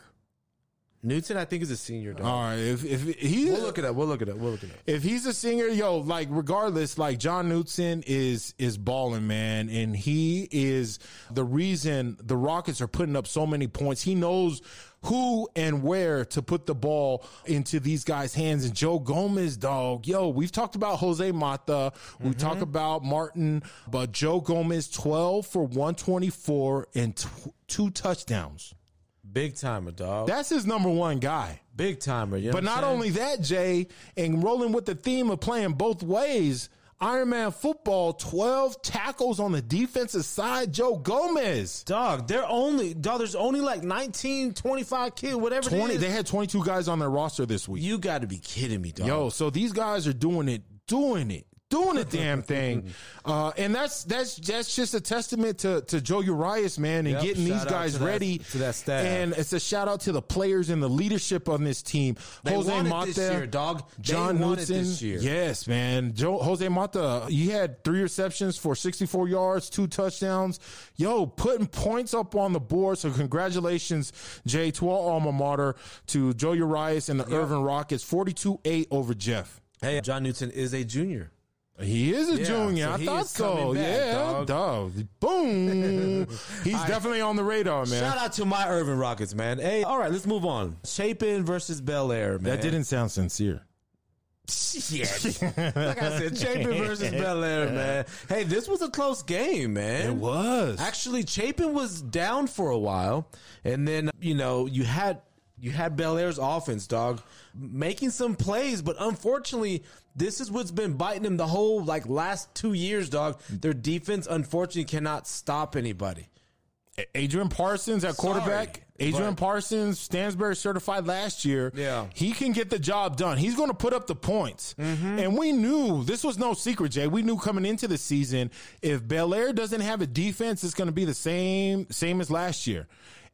Newton, I think, is a senior, dog. All right, if, if he we'll look it up. We'll look it up. We'll look it up. if he's a singer, yo, like regardless, like John Newton is is balling, man, and he is the reason the Rockets are putting up so many points. He knows who and where to put the ball into these guys' hands. And Joe Gomez, dog, yo, we've talked about Jose Mata, we Mm-hmm. talk about Martin, but Joe Gomez, twelve for one twenty four and tw- two touchdowns. Big timer, dog. That's his number one guy. Big timer. You know But not only that, Jay, and rolling with the theme of playing both ways, Iron Man football, 12 tackles on the defensive side, Joe Gomez. Dog, they're only dog. There's only like 19, 25 kids, whatever. 20, it is. they had 22 guys on their roster this week. you got to be kidding me, dog. Yo, so these guys are doing it, doing it, doing a damn thing. Uh, and that's that's that's just a testament to, to Joe Urias, man, and Yep, getting these guys to that- ready. to that staff. And it's a shout out to the players and the leadership on this team. They Jose Mata, this year, dog. They John Newton. this year. Yes, man. Joe, Jose Mata, he had three receptions for 64 yards, two touchdowns. Yo, putting points up on the board. So congratulations, Jay, to our alma mater, to Joe Urias and the Irvin Rockets, 42-8 over Jeff. Hey, John Newton is a junior. He is a Yeah, junior. so I thought so. back, yeah, dog. dog. Boom. He's definitely on the radar, man. Shout out to my Irvin Rockets, man. Hey, all right, let's move on. Chapin versus Bel Air, man. That didn't sound sincere. Shit. like I said, Chapin versus Bel Air, man. Hey, this was a close game, man. It was. Actually, Chapin was down for a while, and then you know you had you had Bel Air's offense, dog, making some plays, but unfortunately, this is what's been biting them the whole like last two years, dog. Their defense, unfortunately, cannot stop anybody. Adrian Parsons at quarterback. Sorry, Adrian but- Parsons, Stansbury certified last year. Yeah. He can get the job done. He's going to put up the points. Mm-hmm. And we knew this was no secret, Jay. We knew coming into the season, if Bel Air doesn't have a defense, it's going to be the same, same as last year.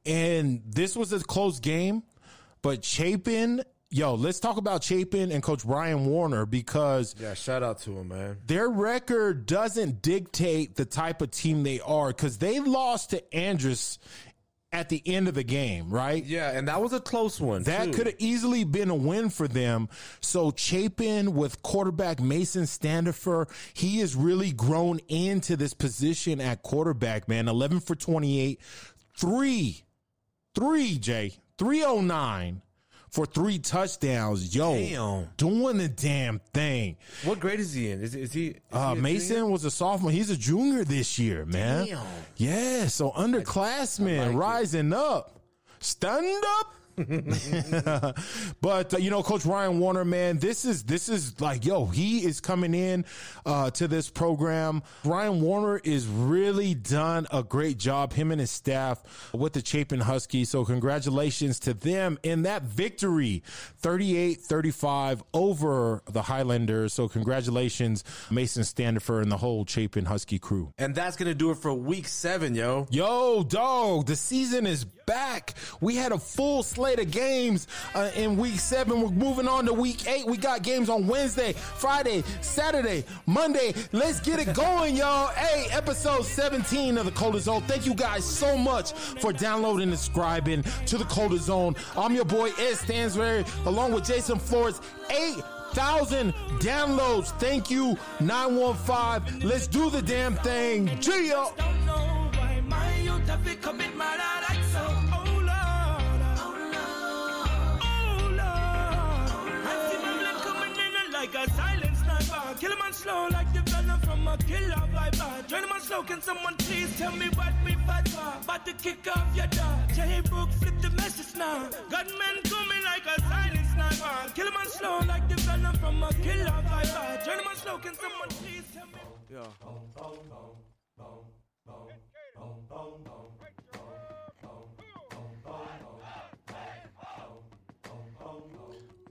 And this was a close game, but Chapin, yo, let's talk about Chapin and Coach Brian Warner because Yeah, shout out to him, man. their record doesn't dictate the type of team they are because they lost to Andrus at the end of the game, right? Yeah, and that was a close one. That could have easily been a win for them. So Chapin with quarterback Mason Standifer, he has really grown into this position at quarterback, man. 11 for 28, three, three, Jay, 309 for three touchdowns. Yo, Damn. doing the damn thing. What grade is he in? Is, is he? Is Uh, he Mason junior? was a sophomore. He's a junior this year, man. Damn. Yeah, so underclassmen like it. rising up. Stand up. but uh, you know, Coach Ryan Warner, man, this is this is like, yo, he is coming in uh, to this program. Ryan Warner is really done a great job, him and his staff with the Chapin Huskies. So congratulations to them in that victory, 38-35 over the Highlanders. So congratulations, Mason Standifer and the whole Chapin Husky crew. And that's gonna do it for week seven, yo. Yo, dog, the season is back. We had a full slate of games uh, in week seven. We're moving on to week eight. We got games on Wednesday, Friday, Saturday, Monday. Let's get it going, y'all. Hey, episode 17 of the Colder Zone. Thank you guys so much for downloading and subscribing to the Colder Zone. I'm your boy Ed Stansbury, along with Jason Flores. Eight thousand downloads. Thank you, 915. Let's do the damn thing. Gia. Like a silent sniper. Kill him on slow like the venom from a killer viper. Join him on slow, can someone please tell me what we fight for? About to kick off your door. J Brook, flip the message now. Gunmen coming like a silent sniper. Kill him on slow like the venom from a killer viper. Join him on slow, can someone please tell me?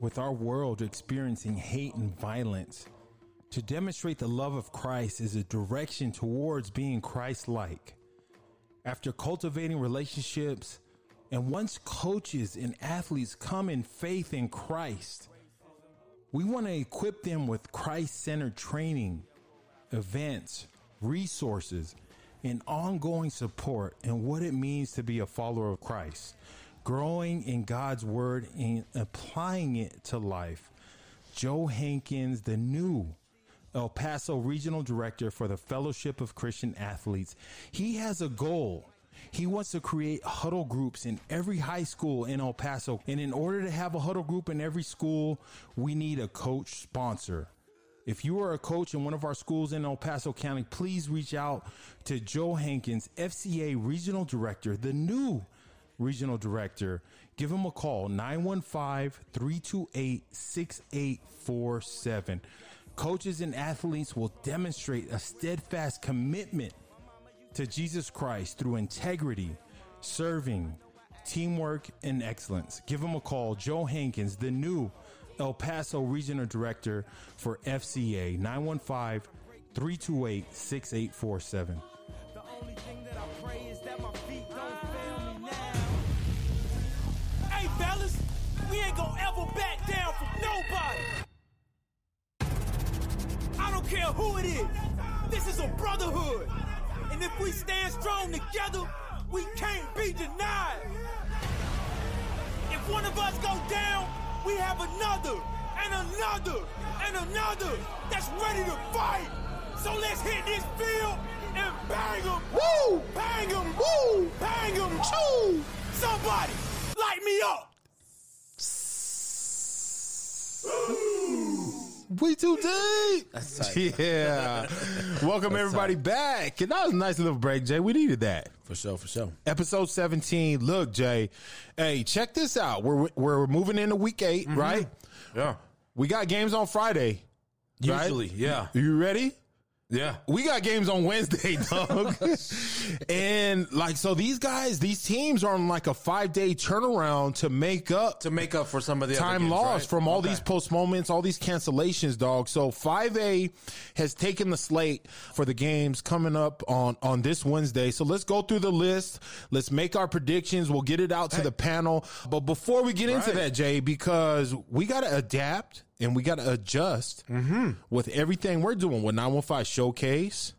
With our world experiencing hate and violence, to demonstrate the love of Christ is a direction towards being Christ like. After cultivating relationships, and once coaches and athletes come in faith in Christ, we want to equip them with Christ centered training, events, resources, and ongoing support and what it means to be a follower of Christ, growing in God's word and applying it to life. Joe Hankins, the new El Paso Regional Director for the Fellowship of Christian Athletes, he has a goal. He wants to create huddle groups in every high school in El Paso. And in order to have a huddle group in every school, we need a coach sponsor. If you are a coach in one of our schools in El Paso County, please reach out to Joe Hankins, FCA Regional Director, the new Regional Director. Give him a call, 915 328 6847. Coaches and athletes will demonstrate a steadfast commitment to Jesus Christ through integrity, serving, teamwork, and excellence. Give him a call, Joe Hankins, the new El Paso Regional Director for FCA, 915 328 6847. Who it is. This is a brotherhood. And if we stand strong together, we can't be denied. If one of us go down, we have another and another and another that's ready to fight. So let's hit this field and bang them. Woo! Bang them. Woo! Bang them. Choo! Somebody light me up. We too deep. That's tight. Yeah. Welcome everybody back. And that was a nice little break, Jay. We needed that. For sure, for sure. Episode 17. Look, Jay. Hey, check this out. We're we're moving into week 8 mm-hmm. right? Yeah. We got games on Friday. right? Usually, yeah. You ready? Yeah. We got games on Wednesday, dog. and like, so these guys, these teams are on like a five day turnaround to make up To make up for some of the time games, lost right? from all Okay. these postponements, all these cancellations, dog. So 5A has taken the slate for the games coming up on, on this Wednesday. So let's go through the list. Let's make our predictions. We'll get it out to the panel. But before we get into that, Jay, because we got to adapt and we got to adjust Mm-hmm. with everything we're doing with 915 Showcase,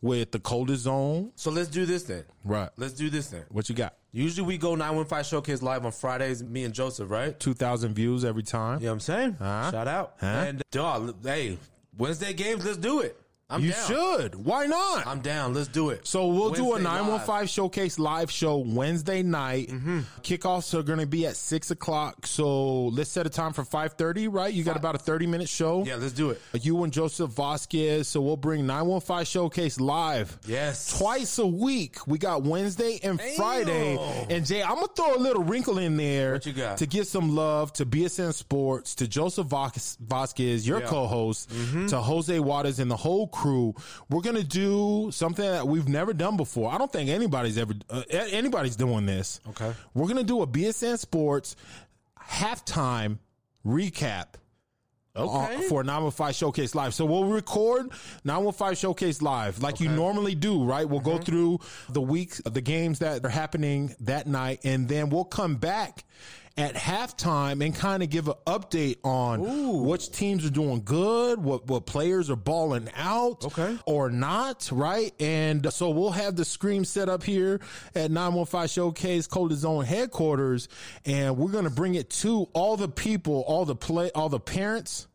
with the coldest zone. So let's do this then. Right. Let's do this then. What you got? Usually we go 915 Showcase live on Fridays, me and Joseph, right? 2,000 views every time. You know what I'm saying? Huh? Shout out. Huh? And dog, hey, Wednesday games, let's do it. I'm you down. should. Why not? I'm down. Let's do it. So we'll do a 915 live. showcase live show Wednesday night. Mm-hmm. Kickoffs are going to be at six o'clock. So let's set a time for 530, right? You got about a 30 minute show. Yeah, let's do it. You and Joseph Vasquez. So we'll bring 915 showcase live. Yes. Twice a week. We got Wednesday and Friday. And Jay, I'm going to throw a little wrinkle in there. What you got? To get some love to BSN Sports, to Joseph Vas- Vasquez, your Yeah. co-host, Mm-hmm. to Jose Waters and the whole crew. Crew, we're gonna do something that we've never done before. I don't think anybody's ever uh, anybody's doing this. Okay. we're gonna do a BSN Sports halftime recap. Okay. uh, for 915 Showcase Live. So we'll record 915 Showcase Live like you normally do, right? We'll Mm-hmm. go through the weeks, the games that are happening that night, and then we'll come back at halftime and kind of give an update on which teams are doing good, what, what players are balling out Okay. or not, right? And so we'll have the screen set up here at 915 Showcase Cold Zone headquarters, and we're going to bring it to all the people, all the play, all the parents.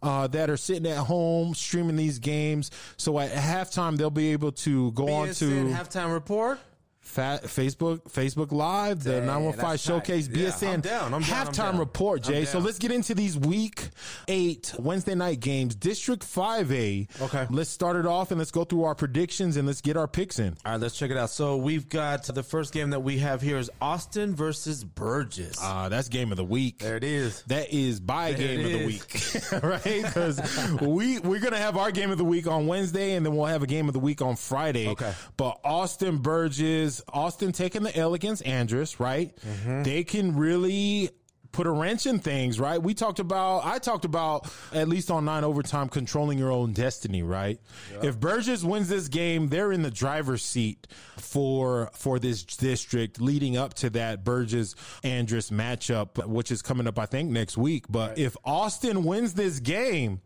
Uh, that are sitting at home streaming these games. So at halftime, they'll be able to go on to halftime report. Fa- Facebook, Facebook Live, the Dang, 915 Showcase tight. Yeah, BSN I'm down, I'm down, I'm halftime down. report, Jay. So let's get into these week eight Wednesday night games. District 5A. Okay. Let's start it off and let's go through our predictions and let's get our picks in. All right, let's check it out. So we've got the first game that we have here is Austin versus Burges. Uh, that's game of the week. there it is. That is by There game of the week, right? Because we we're gonna have our game of the week on Wednesday, and then we'll have a game of the week on Friday. Okay. But Austin Burges, Austin taking the L against Andrus, right? Mm-hmm. They can really put a wrench in things, right? We talked about, I talked about at least on nine overtime, controlling your own destiny, right? If Burges wins this game, they're in the driver's seat for for this district leading up to that Burges Andrus matchup, which is coming up, I think, next week. But if Austin wins this game,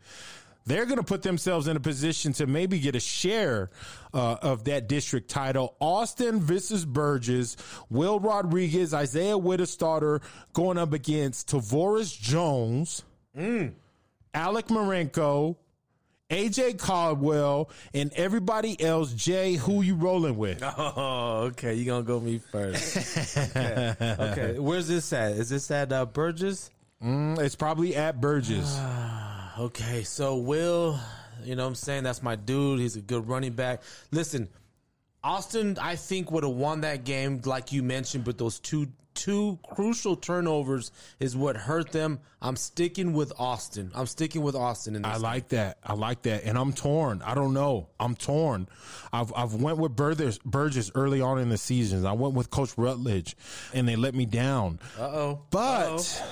they're going to put themselves in a position to maybe get a share uh, of that district title. Austin versus Burges, Will Rodriguez, Isaiah Wittestarter going up against Tavoris Jones, Alec Marenko, AJ Caldwell, and everybody else. Jay, who you rolling with? Oh, okay. You gonna go me first? okay. okay. Where's this at? Is this at uh, Burges? Mm, it's probably at Burges. Okay, so Will, you know what I'm saying? That's my dude. He's a good running back. Listen, Austin, I think would have won that game, like you mentioned, but those two two crucial turnovers is what hurt them. I'm sticking with Austin. I'm sticking with Austin in this. I like that. I like that. And I'm torn. I don't know. I'm torn. I've I've went with Burges, Burges early on in the season. I went with Coach Rutledge, and they let me down. Uh oh. But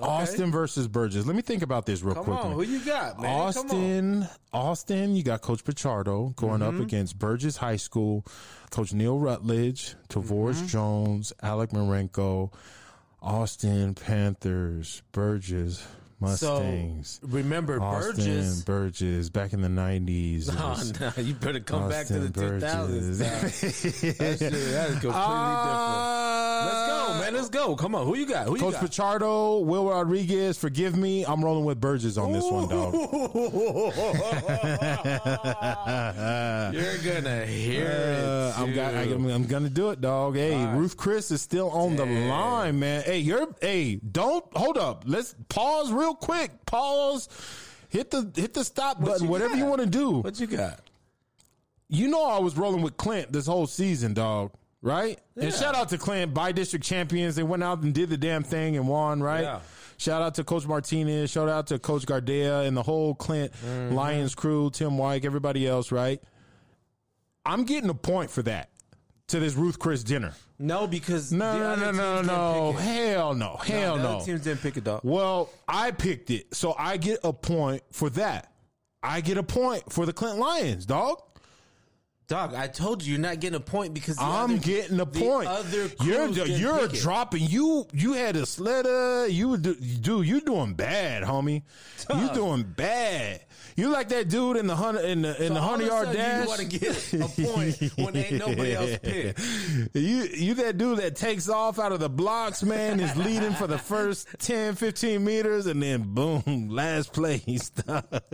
Austin versus Burges. Let me think about this real Come quickly. on, who you got, man? Austin, Austin, you got Coach Pichardo going Mm-hmm. up against Burges High School, Coach Neil Rutledge, Tavoris Mm-hmm. Jones, Alec Marenko, Austin Panthers, Burges Mustangs. So remember Austin Burges. Burges back in the nineties. Oh, no, you better come back to the 2000s. now. that, that is completely different. Let's go, man. Let's go. Come on. Who you got? Who you Coach got? Pichardo, Will Rodriguez, forgive me. I'm rolling with Burges on this one, dog. You're gonna hear Uh, it. I'm, got, I, am I'm gonna do it, dog. Hey, Ruth Chris is still on the line, man. Hey, you're. Hey, don't hold up. Let's pause real quick. Pause. Hit the hit the stop button. you Whatever got? you want to do. What you got? You know I was rolling with Clint this whole season, dog. Right? And shout out to Clint, by district champions. They went out and did the damn thing and won, right? Yeah. Shout out to Coach Martinez. Shout out to Coach Gardea and the whole Clint Mm-hmm. Lions crew, Tim White, everybody else, right? I'm getting a point for that to this Ruth Chris dinner. No, because No, no, no, no, no. Hell no. Hell the no. teams didn't pick it, dog. Well, I picked it, so I get a point for that. I get a point for the Clint Lions, dog. Dog, I told you you're not getting a point because the I'm other- getting a point. Other you're you're it. dropping. You you had a slitter. Uh, you do, dude. You doing bad, homie. You doing bad. You like that dude in the hundred in the in So the hundred yard dash. You want to get a point when ain't nobody else picked. You you that dude that takes off out of the blocks, man, is leading for the first 10, 15 meters, and then boom, last place.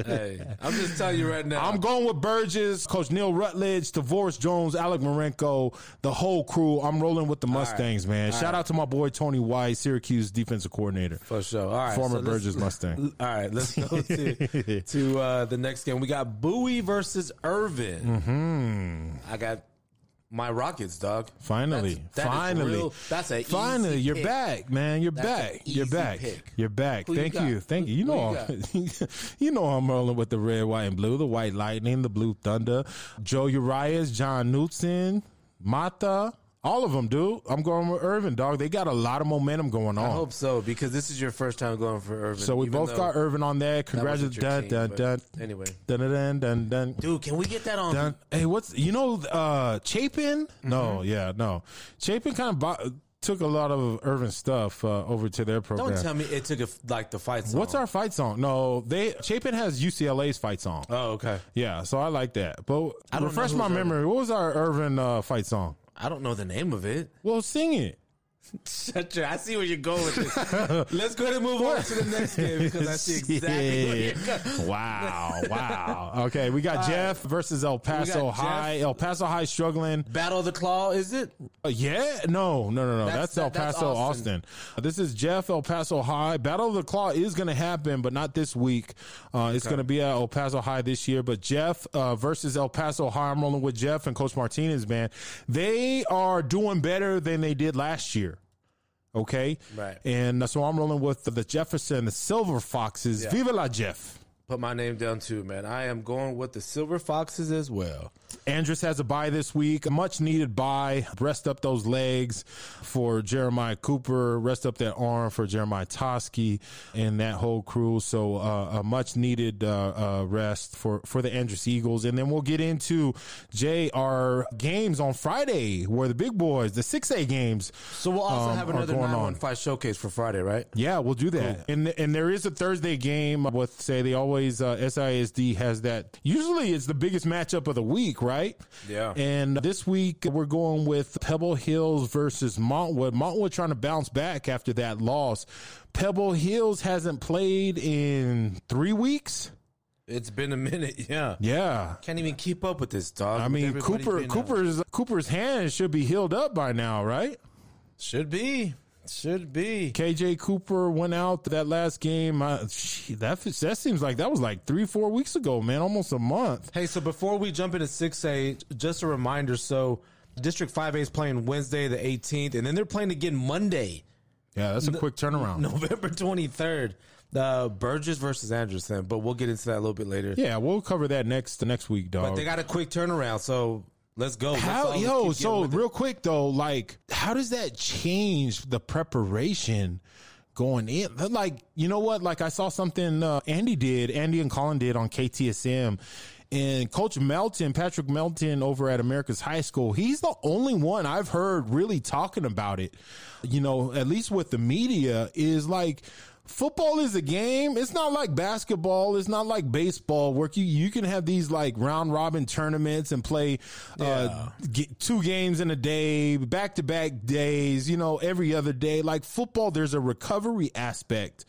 Hey, I'm just telling you right now. I'm going with Burges, Coach Neil Rutledge, Tavoris Jones, Alec Marenko, the whole crew. I'm rolling with the Mustangs, man. Shout out to my boy Tony White, Syracuse defensive coordinator. For sure. All right. Former so Burges Mustang. All right, let's go to, to uh, the next game. We got Bowie versus Irvin. Mm-hmm. I got my Rockets, dog. Finally, That's- that finally, real- that's a finally. You're pick. back, man. You're That's back. You're back. pick. You're back. Who Thank got? you. Thank you. You know, who you know, I'm rolling with the red, white, and blue. The White Lightning, the Blue Thunder, Joe Urias, John Newton, Mata. All of them, dude. I'm going with Irvin, dog. They got a lot of momentum going on. I hope so because this is your first time going for Irvin. So we both got Irvin on there. Congratulations. Dun, dun, dun, Anyway, dun, dun, dun, dun, dude, can we get that on? Dun. Hey, what's you know uh Chapin? No, Mm-hmm. yeah, no. Chapin kind of took a lot of Irvin stuff uh, over to their program. Don't tell me it took a, like the fight song. What's our fight song? No, they Chapin has UCLA's fight song. Oh, okay. yeah, so I like that. But I refresh my memory. What was our Irvin uh, fight song? I don't know the name of it. Well, sing it. Shut your, I see where you're going with this. Let's go ahead and move on to the next game because I see exactly where you're going. wow, wow. Okay, we got Jeff versus El Paso Jeff. High. El Paso High struggling. Battle of the Claw, is it? Uh, yeah, no, no, no, no. That's, That's- El that- that's Paso, Austin. Austin. This is Jeff, El Paso High. Battle of the Claw is going to happen, but not this week. Uh, it's going to be at El Paso High this year. But Jeff uh, versus El Paso High. I'm rolling with Jeff and Coach Martinez. Man, they are doing better than they did last year. Okay, Right. And so I'm rolling with the Jefferson, the Silver Foxes. Yeah. Viva la Jeff. Put my name down too, man. I am going with the Silver Foxes as well. Andrus has a bye this week, a much needed bye. Rest up those legs for Jeremiah Cooper, rest up that arm for Jeremiah Toski and that whole crew. So uh, a much needed uh, uh, rest for, for the Andrus Eagles. And then we'll get into, Jay, our games on Friday where the big boys, the 6A games. So we'll also um, have another going nine on. one showcase for Friday, right? Yeah, we'll do that. And and there is a Thursday game with say they always uh, SISD has that. Usually it's the biggest matchup of the week, right? Yeah. And this week we're going with Pebble Hills versus Montwood. Montwood trying to bounce back after that loss. Pebble Hills hasn't played in 3 weeks. It's been a minute, yeah. Yeah. Can't even keep up with this dog. I mean, Cooper being out. Cooper's Cooper's hand should be healed up by now, right? should be, should be. KJ Cooper went out that last game. Uh, gee, that that seems like that was like three, four weeks ago, man. Almost a month. Hey, so before we jump into 6A, just a reminder. So District 5A is playing Wednesday the 18th, and then they're playing again Monday, Yeah, that's a quick turnaround. November 23rd. Uh, Burges versus Andrus, but we'll get into that a little bit later. Yeah, we'll cover that next the next week, dog. But they got a quick turnaround, so let's go. Let's how yo? So real quick though, like how does that change the preparation? Going in, like you know what? Like I saw something uh, Andy did, Andy and Colin did on KTSM, and Coach Melton, Patrick Melton over at America's High School, he's the only one I've heard really talking about it. You know, at least with the media, is like football is a game. It's not like basketball. It's not like baseball where you, you can have these like round robin tournaments and play uh, get two games in a day, back to back days, you know, every other day. Like football, there's a recovery aspect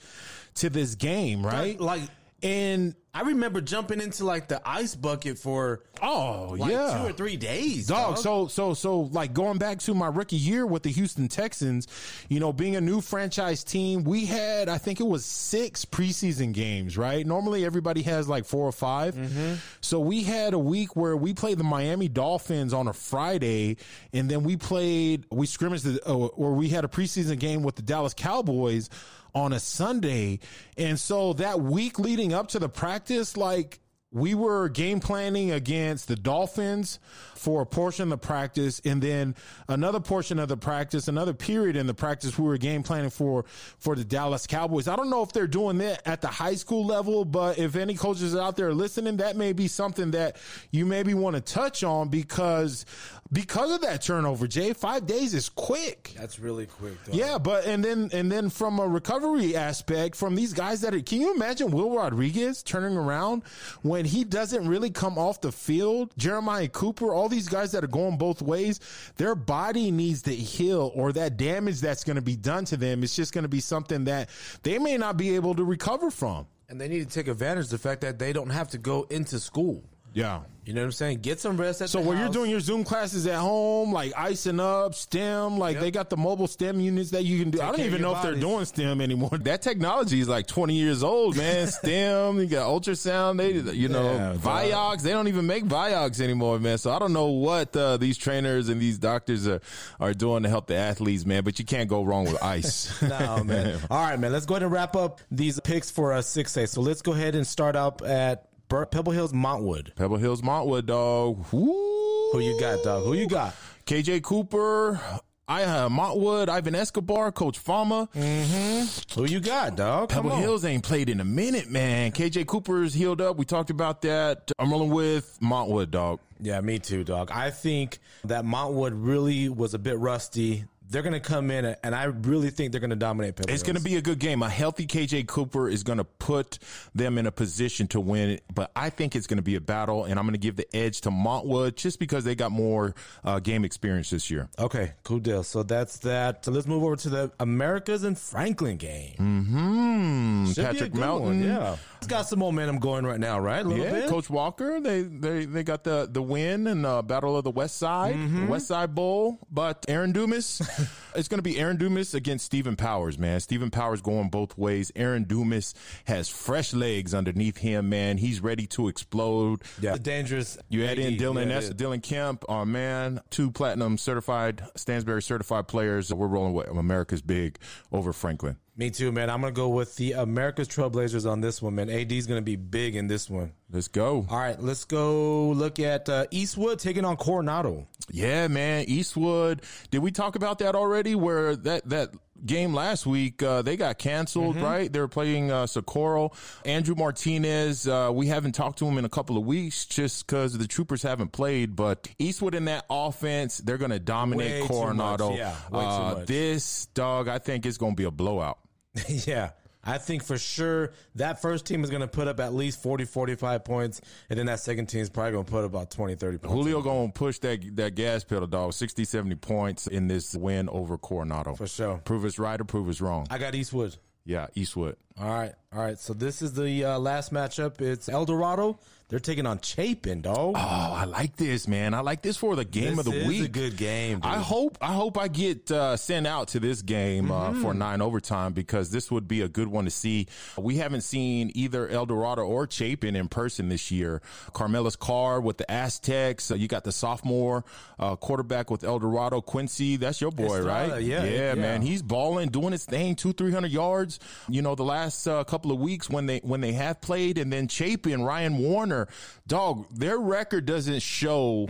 to this game, right? like And I remember jumping into like the ice bucket for oh like yeah, two or three days, Dog, dog. so so so like going back to my rookie year with the Houston Texans, you know, being a new franchise team, we had I think it was six preseason games, right? Normally everybody has like four or 5 Mm-hmm. So we had a week where we played the Miami Dolphins on a Friday, and then we played we scrimmaged the, uh, or we had a preseason game with the Dallas Cowboys on a Sunday, and so that week leading up to the practice, like we were game planning against the Dolphins for a portion of the practice, and then another portion of the practice, another period in the practice, we were game planning for for the Dallas Cowboys. I don't know if they're doing that at the high school level, but if any coaches out there listening, that may be something that you maybe want to touch on because because of that turnover. Jay, five days is quick. That's really quick. Though. Yeah, but and then and then from a recovery aspect, from these guys that are, can you imagine Will Rodriguez turning around when he doesn't really come off the field? Jeremiah Cooper, all these guys that are going both ways, their body needs to heal, or that damage that's going to be done to them is just going to be something that they may not be able to recover from. And they need to take advantage of the fact that they don't have to go into school. Yeah. You know what I'm saying? Get some rest at So when you're doing your Zoom classes at home, like icing up, STEM, like Yep. they got the mobile STEM units that you can do. I don't even know if they're doing STEM anymore. That technology is like 20 years old, man. STEM, you got ultrasound, they, you know, Yeah. Vioxx. They don't even make Vioxx anymore, man. So I don't know what uh, these trainers and these doctors are, are doing to help the athletes, man. But you can't go wrong with ice. No, man. All right, man. Let's go ahead and wrap up these picks for us 6A. So let's go ahead and start up at Pebble Hills Montwood. Pebble Hills Montwood, dog. Woo. Who you got, dog? Who you got? KJ Cooper. I have Montwood, Ivan Escobar, Coach Fama. Mm-hmm. Who you got, dog? Pebble. Hills ain't played in a minute, man. KJ Cooper's healed up. We talked about that. I'm rolling with Montwood, dog. Yeah, me too, dog. I think that Montwood really was a bit rusty. They're going to come in, and I really think they're going to dominate It's going to be a good game. A healthy KJ Cooper is going to put them in a position to win, but I think it's going to be a battle, and I'm going to give the edge to Montwood just because they got more uh, game experience this year. Okay, cool deal. So that's that. So let's move over to the Americas and Franklin game. Hmm. Should be a Patrick Melton. one, yeah. It's got some momentum going right now, right? A little Yeah, bit. Coach Walker. They they they got the the win and uh, Battle of the West Side, Mm-hmm. the West Side Bowl. But Aaron Dumas, it's going to be Aaron Dumas against Stephen Powers, man. Stephen Powers going both ways. Aaron Dumas has fresh legs underneath him, man. He's ready to explode. Yeah, dangerous. You add in Dylan, Yeah, that's. Dylan Kemp, our man, two platinum certified, Stansbury certified players. We're rolling with America's big over Franklin. Me too, man. I'm gonna go with the America's Trailblazers on this one, man. AD's gonna be big in this one. Let's go. All right, let's go look at uh, Eastwood taking on Coronado. Yeah, man. Eastwood. Did we talk about that already? Where that that game last week uh, they got canceled, right? They were playing uh, Socorro. Andrew Martinez. Uh, we haven't talked to him in a couple of weeks just because the Troopers haven't played. But Eastwood in that offense, they're going to dominate Way Coronado. yeah, Uh. This dog, I think it's going to be a blowout. yeah. I think for sure that first team is going to put up at least 40, 45 points, and then that second team is probably going to put about 20, 30 points. Julio going to push that that gas pedal, dog. 60, 70 points in this win over Coronado. For sure. Prove us right or prove us wrong. I got Eastwood. yeah, Eastwood. All right, all right. So this is the uh, last matchup. It's El Dorado. They're taking on Chapin, dog. Oh, I like this, man. I like this for the game This of the is week. a good game. Dude. I hope I hope I get uh, sent out to this game Mm-hmm. uh, for nine overtime because this would be a good one to see. We haven't seen either El Dorado or Chapin in person this year. Carmelis Carr with the Aztecs. Uh, you got the sophomore uh, quarterback with El Dorado, Quincy. That's your boy, Estrada, right? yeah, yeah, yeah. man. He's balling, doing his thing, two three hundred yards. You know, the last uh, couple of weeks when they when they have played, and then Chapin, Ryan Warner, dog. Their record doesn't show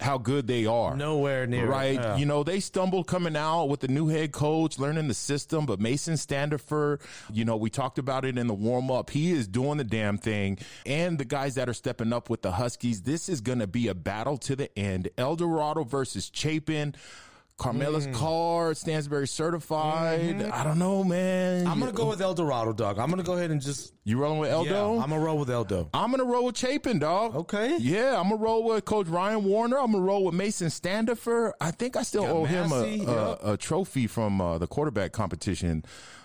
how good they are. Nowhere near. Right. Yeah. You know, they stumbled coming out with the new head coach, learning the system, but Mason Standifer, you know, we talked about it in the warm up. He is doing the damn thing. And the guys that are stepping up with the Huskies, this is going to be a battle to the end. El Dorado versus Chapin. Carmelis Mm. Carr, Stansbury certified. I don't know, man. Mm-hmm. I'm gonna go with El Dorado, dog. I'm gonna go ahead and just You rolling with Eldo? Yeah, I'm gonna roll with Eldo. I'm gonna roll with Chapin, dog. Okay. Yeah, I'm gonna roll with Coach Ryan Warner. I'm gonna roll with Mason Standifer. I think I still Got owe him Massey, a, a, yep. a trophy from uh, the quarterback competition.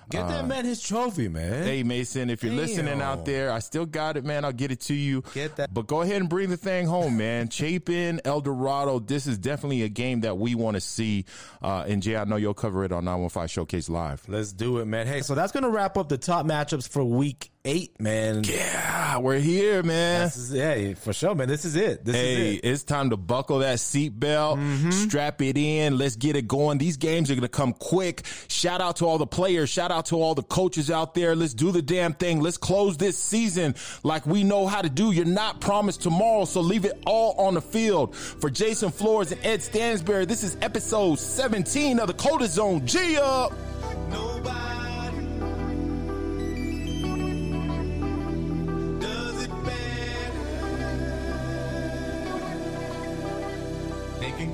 Get that man his trophy, man. Hey Mason, if you're listening out there, I still got it, man. I'll get it to you. Get that- But go ahead and bring the thing home, man. Chapin, El Dorado. This is definitely a game that we want to see. Uh, and Jay, I know you'll cover it on 915 Showcase Live. Let's do it, man. Hey, so that's going to wrap up the top matchups for week eight, man. Yeah, we're here, man. This is, hey, for sure, man. This is it. This Hey, is it. it's time to buckle that seatbelt, mm-hmm. strap it in. Let's get it going. These games are going to come quick. Shout out to all the players. Shout out to all the coaches out there. Let's do the damn thing. Let's close this season like we know how to do. You're not promised tomorrow, so leave it all on the field. For Jason Flores and Ed Stansbury, this is episode 17 of the Coda Zone. G up. Nobody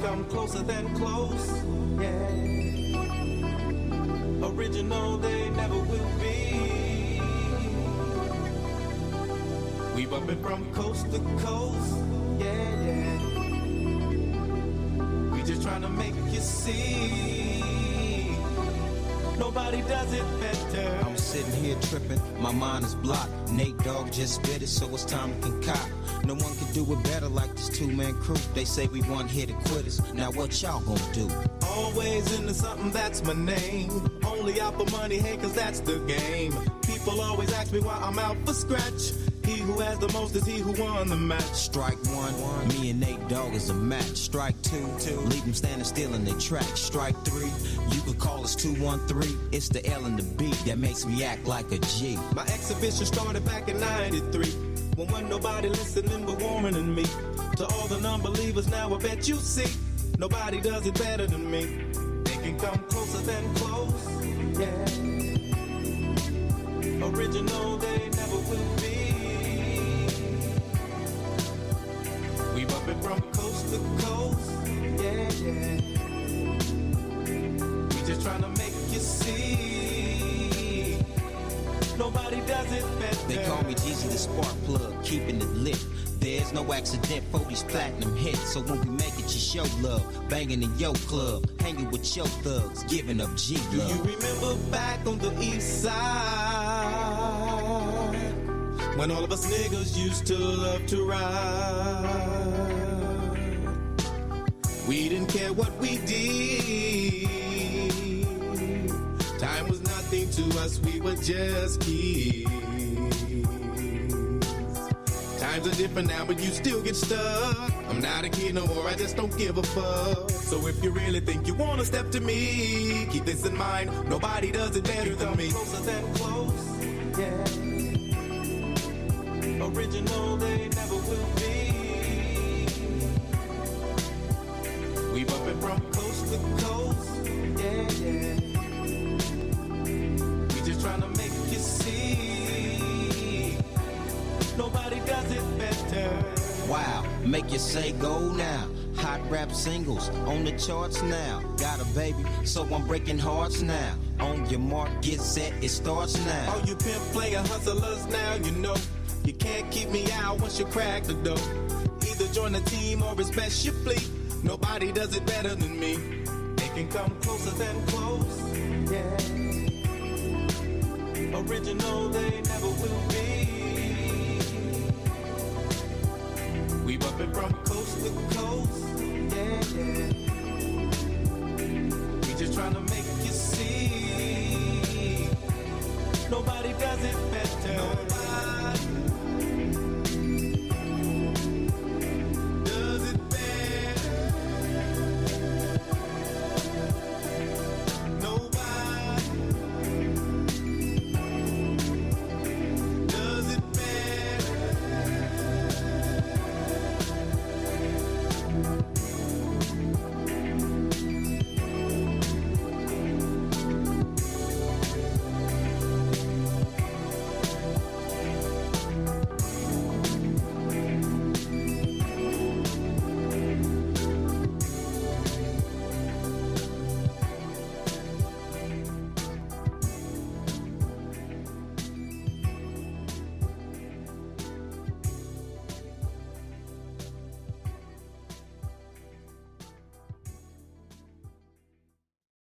come closer than close, yeah. Original, they never will be. We bumping from coast to coast, yeah, yeah. We just trying to make you see. Nobody does it better. I'm sitting here tripping, my mind is blocked. Nate Dogg just spit it, so it's time to concoct. No one can do it better like this two man crew. They say we one hit to quitters. Now what y'all gonna do? Always into something, that's my name. Only out for money, hey, cause that's the game. People always ask me why I'm out for scratch. He who has the most is he who won the match. Strike one, one. me and Nate Dogg is a match. Strike two, leave them standing still in their track. Strike three, you could call us 213. It's the L and the B that makes me act like a G. My exhibition started back in 93. When nobody listening but Warren and me. To all the non-believers now I bet you see. Nobody does it better than me. They can come closer than close. Yeah. Original they never will be. To coast. Yeah, yeah. We just trying to make you see. Nobody does it better. They call me Jeezy the spark plug, keeping it lit. There's no accident for these platinum hits. So when we make it, you show love. Banging in your club, hanging with your thugs, giving up G love. Do you remember back on the east side when all of us niggas used to love to ride? We didn't care what we did. Time was nothing to us, we were just kids. Times are different now, but you still get stuck. I'm not a kid no more, I just don't give a fuck. So if you really think you wanna step to me, keep this in mind. Nobody does it better than me. Closer than close, singles on the charts now. Got a baby, so I'm breaking hearts now. On your mark, get set, it starts now. All you pimp player hustlers now, you know. You can't keep me out once you crack the door. Either join the team or it's best you flee. Nobody does it better than me. They can come closer than close. Yeah. Original, they never will be.